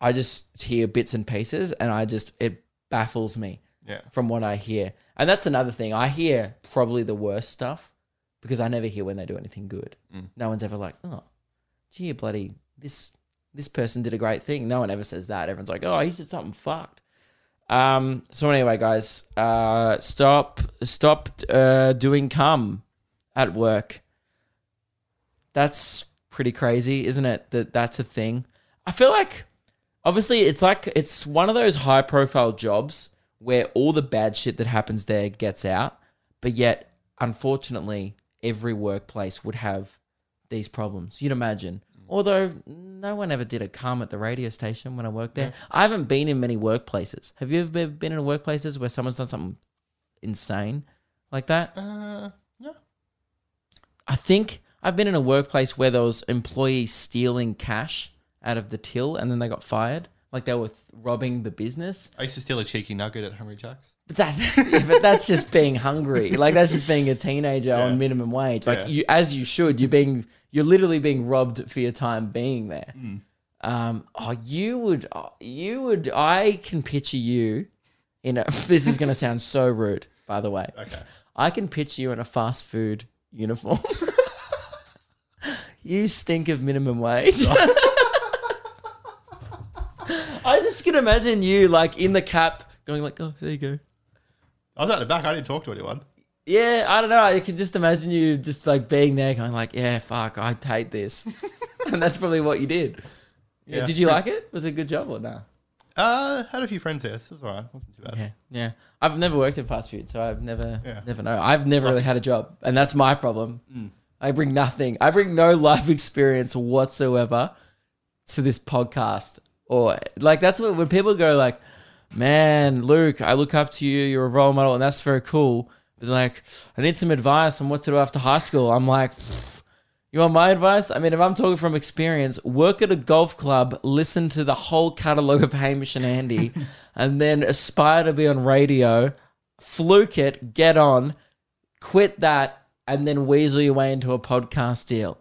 I just hear bits and pieces and I just, it baffles me Yeah. from what I hear. And that's another thing. I hear probably the worst stuff because I never hear when they do anything good. No one's ever like, oh, gee, bloody, this this person did a great thing. No one ever says that. Everyone's like, oh, he did something fucked. Um. So anyway, guys, uh, stop, stop uh, doing cum at work. That's pretty crazy, isn't it? That that's a thing. I feel like, obviously, it's like it's one of those high profile jobs where all the bad shit that happens there gets out, but yet, unfortunately, every workplace would have these problems. You'd imagine. Although no one ever did a cum at the radio station when I worked there. I haven't been in many workplaces. Have you ever been in workplaces where someone's done something insane like that? Uh, no. I think I've been in a workplace where there was employees stealing cash out of the till and then they got fired. Like they were th- robbing the business. I used to steal a cheeky nugget at Hungry Jack's. But that, yeah, but that's just being hungry. Like that's just being a teenager on minimum wage. Like Yeah. you, as you should. You're being, you're literally being robbed for your time being there. Hmm. Um, oh, you would, oh, you would. I can picture you in a. This is gonna sound so rude, by the way. Okay. I can picture you in a fast food uniform. You stink of minimum wage. Just can imagine you like in the cap going like, oh, there you go. I was at the back. I didn't talk to anyone. Yeah, I don't know. I can just imagine you just like being there going like, yeah, fuck, I hate this. and that's probably what you did. Yeah. Yeah. Did you like it? Was it a good job or no? Uh, had a few friends there. So it was alright. wasn't too bad. Yeah, yeah. I've never worked in fast food, so I've never, Yeah. never know. I've never really had a job, and that's my problem. I bring nothing. I bring no life experience whatsoever to this podcast, or like that's what when people go like, "Man, Luke, I look up to you. You're a role model, and that's very cool." But like, I need some advice on what to do after high school. I'm like. You want my advice? I mean, if I'm talking from experience, work at a golf club, listen to the whole catalog of Hamish and Andy, and then aspire to be on radio, fluke it, get on, quit that, and then weasel your way into a podcast deal.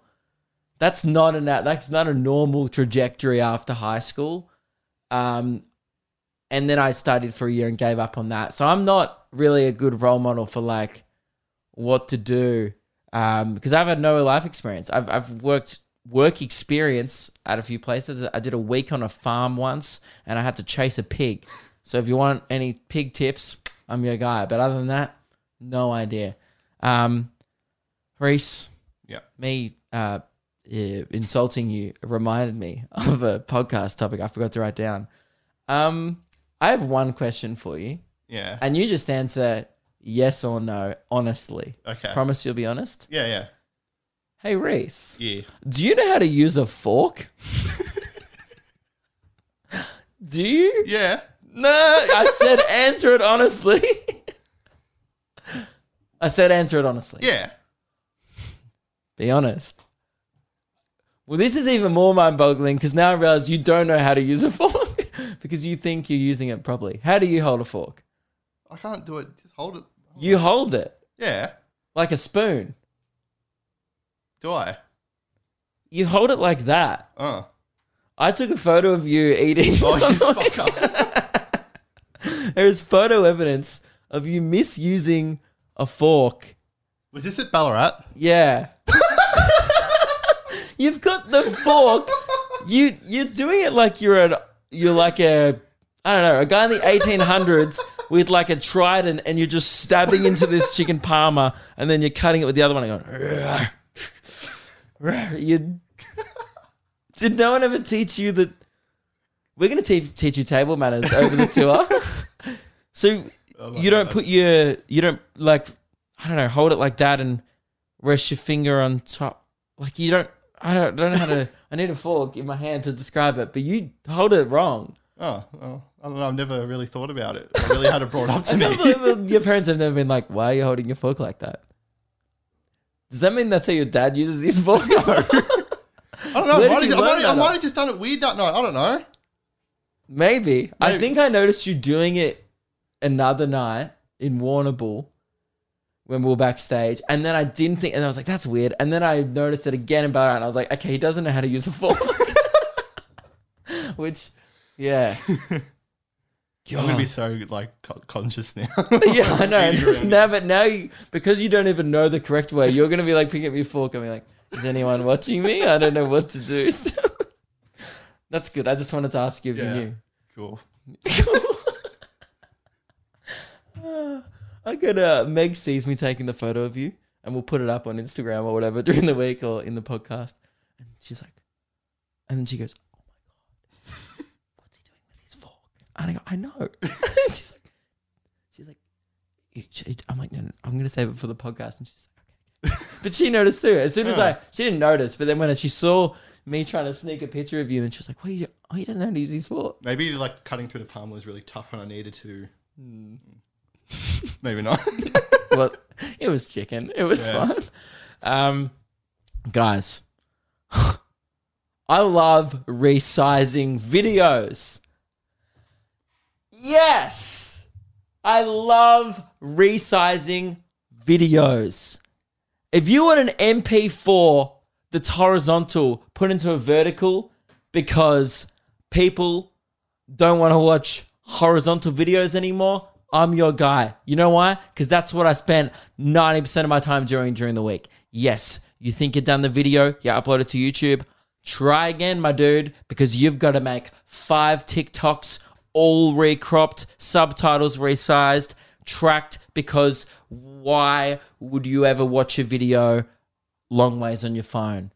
That's not an that's not a normal trajectory after high school. Um, and then I studied for a year and gave up on that. So I'm not really a good role model for like what to do um, because I've had no life experience. I've I've worked work experience at a few places. I did a week on a farm once, and I had to chase a pig. So if you want any pig tips, I'm your guy. But other than that, no idea. Um, Rhys, Yeah. me uh, yeah, insulting you reminded me of a podcast topic I forgot to write down. Um, I have one question for you, Yeah. and you just answer yes or no honestly. Okay. Promise you'll be honest. yeah. Yeah. Hey Rhys, Yeah. do you know how to use a fork? do you? Yeah. No, I said answer it honestly. I said answer it honestly. Yeah. Be honest. Well, this is even more mind boggling because now I realize you don't know how to use a fork because you think you're using it properly. How do you hold a fork? I can't do it. Just hold it. You hold it Yeah. like a spoon. Do I? You hold it like that. Oh. I took a photo of you eating. Oh, you fuck. There's photo evidence of you misusing a fork. Was this at Ballarat? Yeah. You've got the fork. You you're doing it like you're a you're like a I don't know, a guy in the 1800s with like a trident and you're just stabbing into this chicken parma and then you're cutting it with the other one and going you Did no one ever teach you that we're going to teach teach you table manners over the tour? so oh you don't put your you don't like I don't know, hold it like that and rest your finger on top. Like you don't I don't, don't know how to I need a fork in my hand to describe it, but you hold it wrong. Oh, well, I don't know. I've never really thought about it. I really had it brought up to I me. can't believe your parents have never been like, "Why are you holding your fork like that?" Does that mean that's how your dad uses his fork? I don't know. Where I did might, you have, I, learn might, I that might have just done it weird that night. I don't know. Maybe. I Maybe. think I noticed you doing it another night in Warrnambool when we were backstage, and then I didn't think, and I was like, "That's weird." And then I noticed it again in Ballarat, and I was like, "Okay, he doesn't know how to use a fork." Which, yeah. I'm gonna be so like co- conscious now. yeah, I know. Now, but now you, because you don't even know the correct way, you're gonna be like picking up your fork and be like, "Is anyone watching me? I don't know what to do." That's good. I just wanted to ask you if Yeah. you knew. cool. I could. Uh, Meg sees me taking the photo of you, and we'll put it up on Instagram or whatever during the week or in the podcast. And she's like, and then she goes, "Oh my god, what's he doing with his fork?" And I go, "I know." she's like, she's like, I'm like, no, no, I'm gonna save it for the podcast. And she's like, okay. but she noticed too. As soon as I, she didn't notice, but then when she saw me trying to sneak a picture of you, and she was like, "What? Are you, oh, he doesn't know how to use his fork." Maybe like cutting through the palm was really tough, and I needed to. Hmm. Maybe not. well, it was chicken. It was Yeah. fun. Um, guys, I love resizing videos. Yes, I love resizing videos. If you want an MP4 that's horizontal put into a vertical because people don't want to watch horizontal videos anymore, I'm your guy. You know why? Because that's what I spent 90% of my time doing during the week. Yes, You think you've done the video, you upload it to YouTube. Try again, my dude, because you've got to make five TikToks, all recropped, subtitles resized, tracked. Because why would you ever watch a video long ways on your phone?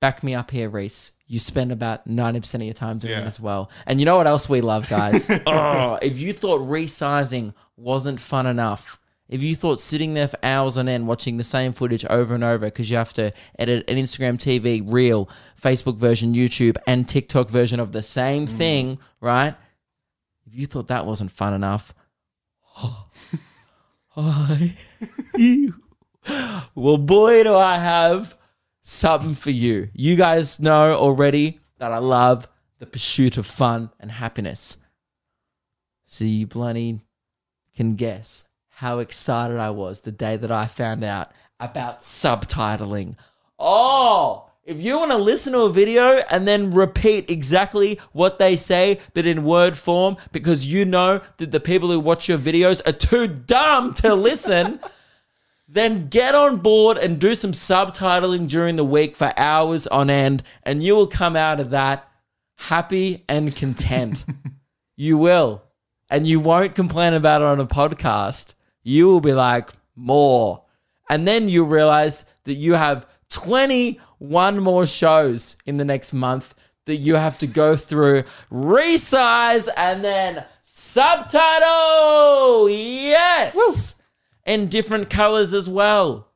Back me up here, Rhys. You spend about 90% of your time doing Yeah. it as well. And you know what else we love, guys? oh, if you thought resizing wasn't fun enough, if you thought sitting there for hours on end watching the same footage over and over because you have to edit an Instagram TV reel, Facebook version, YouTube, and TikTok version of the same mm. thing, right? If you thought that wasn't fun enough, oh, I, well, boy, do I have something for you. You guys know already that I love the pursuit of fun and happiness. So you bloody can guess how excited I was the day that I found out about subtitling. Oh, if you want to listen to a video and then repeat exactly what they say, but in word form, because you know that the people who watch your videos are too dumb to listen, then get on board and do some subtitling during the week for hours on end, and you will come out of that happy and content. you will. And you won't complain about it on a podcast. You will be like, more. And then you realize that you have 21 more shows in the next month that you have to go through, resize, and then subtitle. Yes. And different colors as well.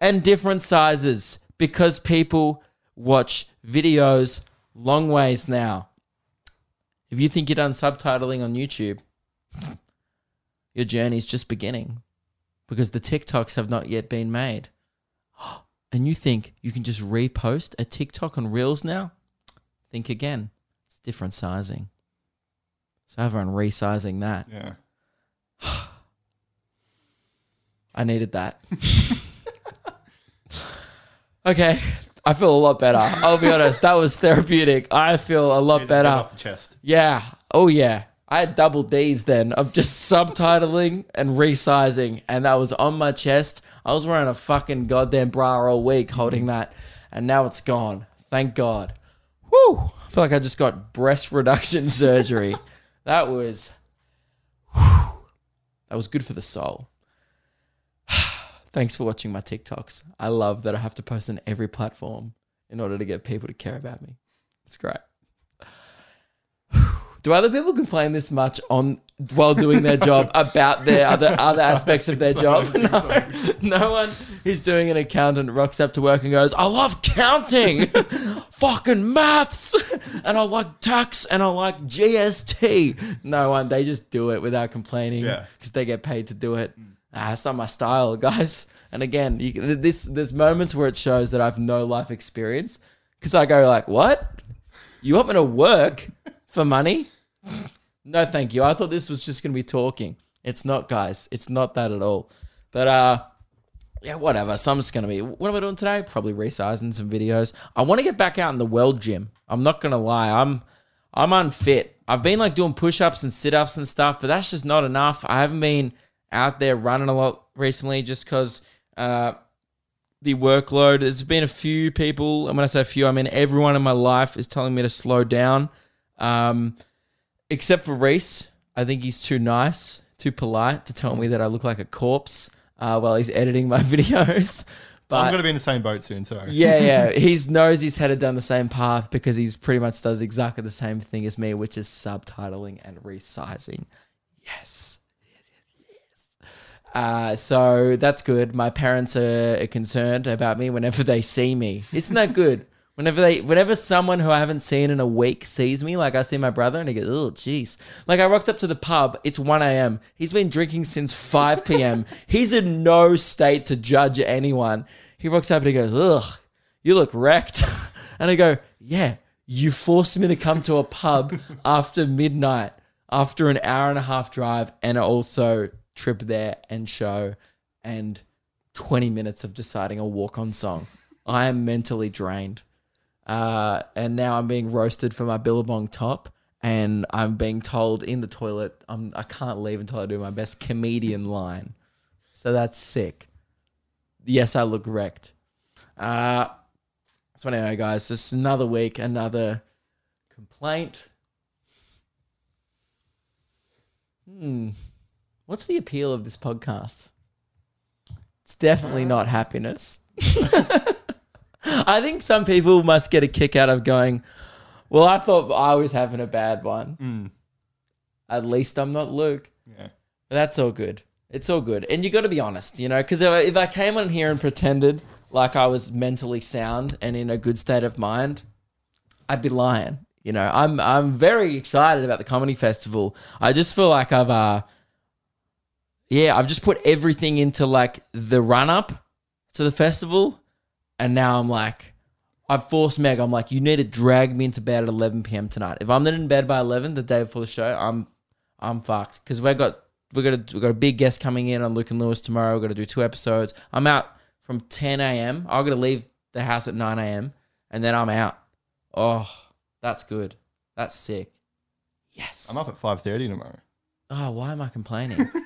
And different sizes because people watch videos long ways now. If you think you're done subtitling on YouTube, your journey's just beginning because the TikToks have not yet been made. And you think you can just repost a TikTok on Reels now? Think again. It's different sizing. So everyone resizing that. Yeah. I needed that. okay. I feel a lot better. I'll be honest. That was therapeutic. I feel a lot Get better. off the chest. Yeah. Oh yeah. I had double D's then of just subtitling and resizing, and that was on my chest. I was wearing a fucking goddamn bra all week holding mm-hmm. that, and now it's gone. Thank God. Whew. I feel like I just got breast reduction surgery. that was whew. that was good for the soul. Thanks for watching my TikToks. I love that I have to post on every platform in order to get people to care about me. It's great. Do other people complain this much on while doing their job about their other other aspects of their job? No, no one who's doing an accountant rocks up to work and goes, "I love counting, fucking maths, and I like tax, and I like GST." No one. They just do it without complaining Yeah. because they get paid to do it. Ah, that's not my style, guys. And again, you, this there's moments where it shows that I've no life experience because I go like, "What? You want me to work for money?" No, thank you. I thought this was just to be talking. It's not, guys. It's not that at all. But uh yeah, whatever. So I'm just gonna be. What am I doing today? Probably resizing some videos. I want to get back out in the world gym. I'm not gonna lie. I'm I'm unfit. I've been like doing push-ups and sit-ups and stuff, but that's just not enough. I haven't been out there running a lot recently, just because uh, the workload. There's been a few people, and when I say a few, I mean everyone in my life is telling me to slow down. Um, except for Rhys. I think he's too nice, too polite to tell me that I look like a corpse uh, while he's editing my videos. But I'm going to be in the same boat soon, so. yeah, yeah, he knows he's headed down the same path because he's pretty much does exactly the same thing as me, which is subtitling and resizing. Yes. Uh, so that's good. My parents are, are concerned about me whenever they see me. Isn't that good? Whenever they, whenever someone who I haven't seen in a week sees me, like I see my brother and he goes, "Oh, jeez." Like I rocked up to the pub. It's one a.m. He's been drinking since five p.m. He's in no state to judge anyone. He rocks up and he goes, "Ugh, you look wrecked," and I go, "Yeah, you forced me to come to a pub after midnight, after an hour and a half drive, and also trip there and show, and 20 minutes of deciding a walk on song. I am mentally drained. Uh, and now I'm being roasted for my Billabong top. And I'm being told in the toilet, I'm, I can't leave until I do my best comedian line. So that's sick. yes, I look wrecked. Uh, so anyway, guys, this is another week, another complaint. Hmm. What's the appeal of this podcast? It's definitely not happiness. I think some people must get a kick out of going, well, I thought I was having a bad one. Mm. At least I'm not Luke. Yeah. But that's all good. It's all good. And you got to be honest, you know, because if, I- if I came on here and pretended like I was mentally sound and in a good state of mind, I'd be lying. You know, I'm I'm very excited about the comedy festival. I just feel like I've uh yeah, I've just put everything into like the run up to the festival and now I'm like I've forced Meg. I'm like, you need to drag me into bed at 11 p.m. tonight. If I'm not in bed by 11 the day before the show, I'm I'm fucked because we've got we got a, we got a big guest coming in on Luke and Lewis tomorrow. We've got to do two episodes. I'm out from 10 a.m. I'm gonna leave the house at 9 a.m. and then I'm out. Oh, that's good. That's sick. Yes. I'm up at 5.30 tomorrow. Oh, why am I complaining?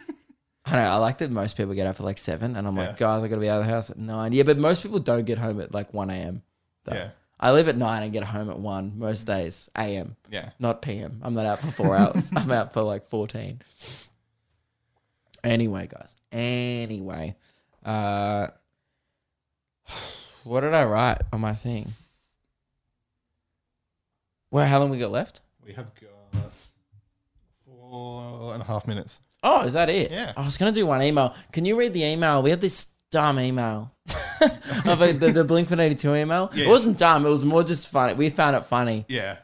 I know. I like that most people get up at like seven, and I'm Yeah. like, guys, I got to be out of the house at nine. Yeah, but most people don't get home at like 1 a.m. though. Yeah. I leave at nine and get home at one most days, a.m. Yeah. not p.m. I'm not out for four hours. I'm out for like 14. Anyway, guys. Anyway, uh, what did I write on my thing? Well, how long we got left? We have got four and a half minutes. Oh, is that it? Yeah. Oh, I was gonna do one email. Can you read the email? We had this dumb email of like, the, the Blink One Eighty Two email. Yeah. It wasn't dumb. It was more just funny. We found it funny. Yeah.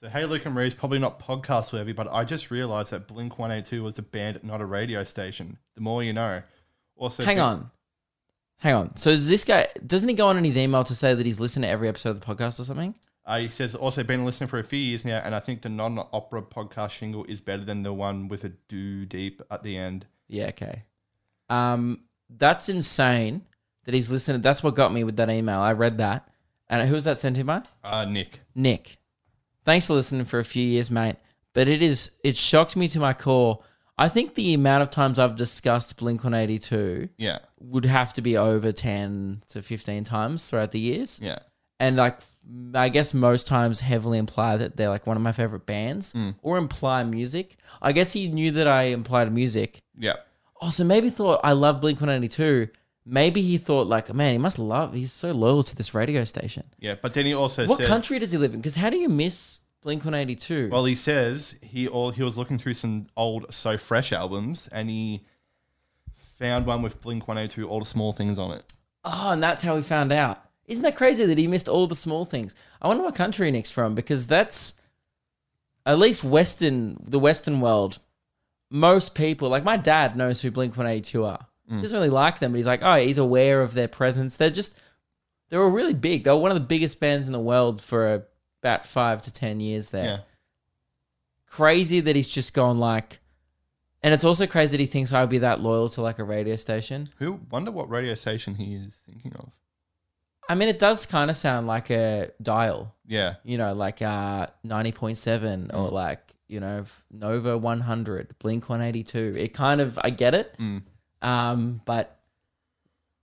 So, hey, Luke and Marie, probably not podcast worthy, but I just realized that Blink 182 was a band, not a radio station. The more you know. Also, Hang on, hang on. So is this guy doesn't he go on in his email to say that he's listened to every episode of the podcast or something? Uh, he says, also been listening for a few years now, and I think the non opera podcast shingle is better than the one with a do deep at the end. Yeah. Okay. Um, that's insane that he's listening. That's what got me with that email. I read that, and who was that sent to by? Uh, Nick. Nick, thanks for listening for a few years, mate. But it is it shocked me to my core. I think the amount of times I've discussed Blink One Eighty Two Yeah. would have to be over ten to fifteen times throughout the years, Yeah. and like I guess most times heavily imply that they're like one of my favorite bands hmm. or imply music. I guess he knew that I implied music. Yeah. Oh, so maybe thought I love Blink One Eighty Two. Maybe he thought like, man, he must love. He's so loyal to this radio station. Yeah. But then he also said. What said, country does he live in? Because how do you miss Blink One Eighty Two? well, he says he all he was looking through some old So Fresh albums, and he found one with Blink 182, all the small things on it. Oh, and that's how we found out. Isn't that crazy that he missed all the small things? I wonder what country Nick's from because that's at least Western, the Western world. Most people, like my dad, knows who Blink One Eighty Two are. Mm. He doesn't really like them, but he's like, oh, he's aware of their presence. They're just, they were really big. They were one of the biggest bands in the world for about five to ten years there. Yeah. Crazy that he's just gone like, and it's also crazy that he thinks I would be that loyal to like a radio station. Who wonder what radio station he is thinking of? I mean, it does kind of sound like a dial, Yeah. you know, like uh, 90.7 or like, you know, Nova 100, Blink 182. It kind of, I get it. Mm. Um, but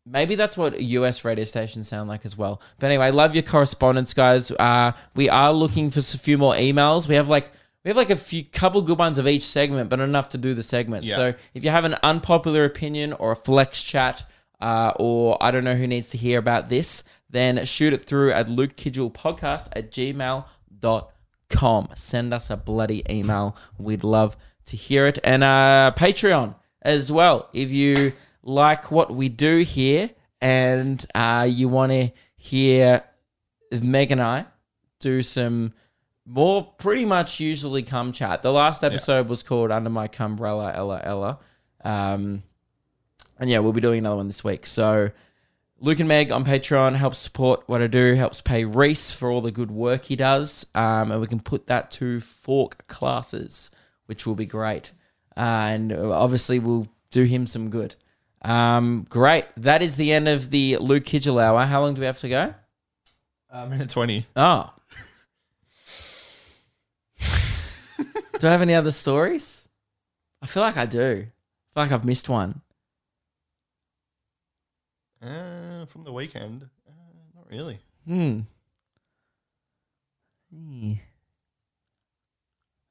maybe that's what US radio stations sound like as well. But anyway, love your correspondence, guys. Uh, we are looking for a few more emails. We have like, we have like a few couple good ones of each segment, but enough to do the segment. Yeah. So if you have an unpopular opinion or a flex chat, uh, or I don't know who needs to hear about this, then shoot it through at lukekidgell at gmail.com. Send us a bloody email. We'd love to hear it. And uh, Patreon as well. If you like what we do here and uh, you want to hear Meg and I do some more pretty much usually cum chat. The last episode was called Under My Cumbrella Ella Ella. Um, and yeah, we'll be doing another one this week. So Luke and Meg on Patreon helps support what I do, helps pay Rhys for all the good work he does. Um, and we can put that to fork classes, which will be great. Uh, and obviously we'll do him some good. Um, great. That is the end of the Luke Kidgell hour. How long do we have to go? Uh, minute 20. Oh. do I have any other stories? I feel like I do. I feel like I've missed one. Uh, from the weekend, uh, not really. Hmm. Hmm.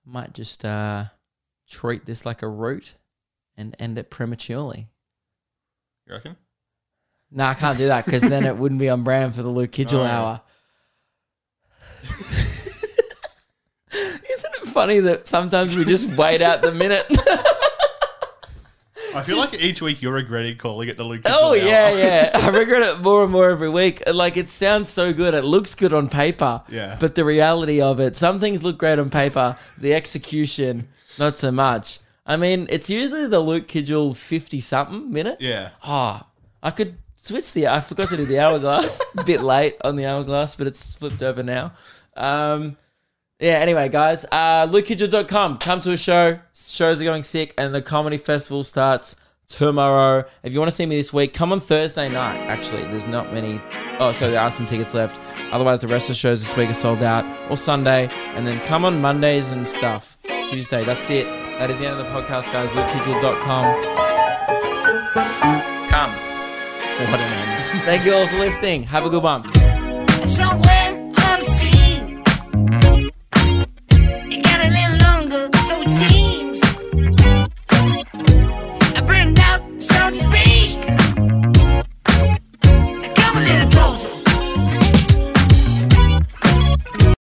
Might just uh, treat this like a root and end it prematurely. You reckon? No, I can't do that because then it wouldn't be on brand for the Luke Kidgell Oh. hour. Isn't it funny that sometimes we just wait out the minute? I feel like each week you're regretting calling it the Luke. oh Kidgell yeah, Hour. yeah. I regret it more and more every week. Like it sounds so good. It looks good on paper. Yeah. But the reality of it, some things look great on paper. The execution, not so much. I mean, it's usually the Luke Kidgell fifty something minute. yeah. Oh, I could switch the. I forgot to do the hourglass. A bit late on the hourglass, but it's flipped over now. Um, yeah. Anyway, guys, uh, LukeKidgell.com. Come to a show. Shows are going sick, and the comedy festival starts tomorrow. If you want to see me this week, come on Thursday night. Actually, there's not many. Oh, so there are some tickets left. Otherwise, the rest of the shows this week are sold out. Or Sunday, and then come on Mondays and stuff. Tuesday. That's it. That is the end of the podcast, guys. LukeKidgell.com. Come. What an end. Thank you all for listening. Have a good one.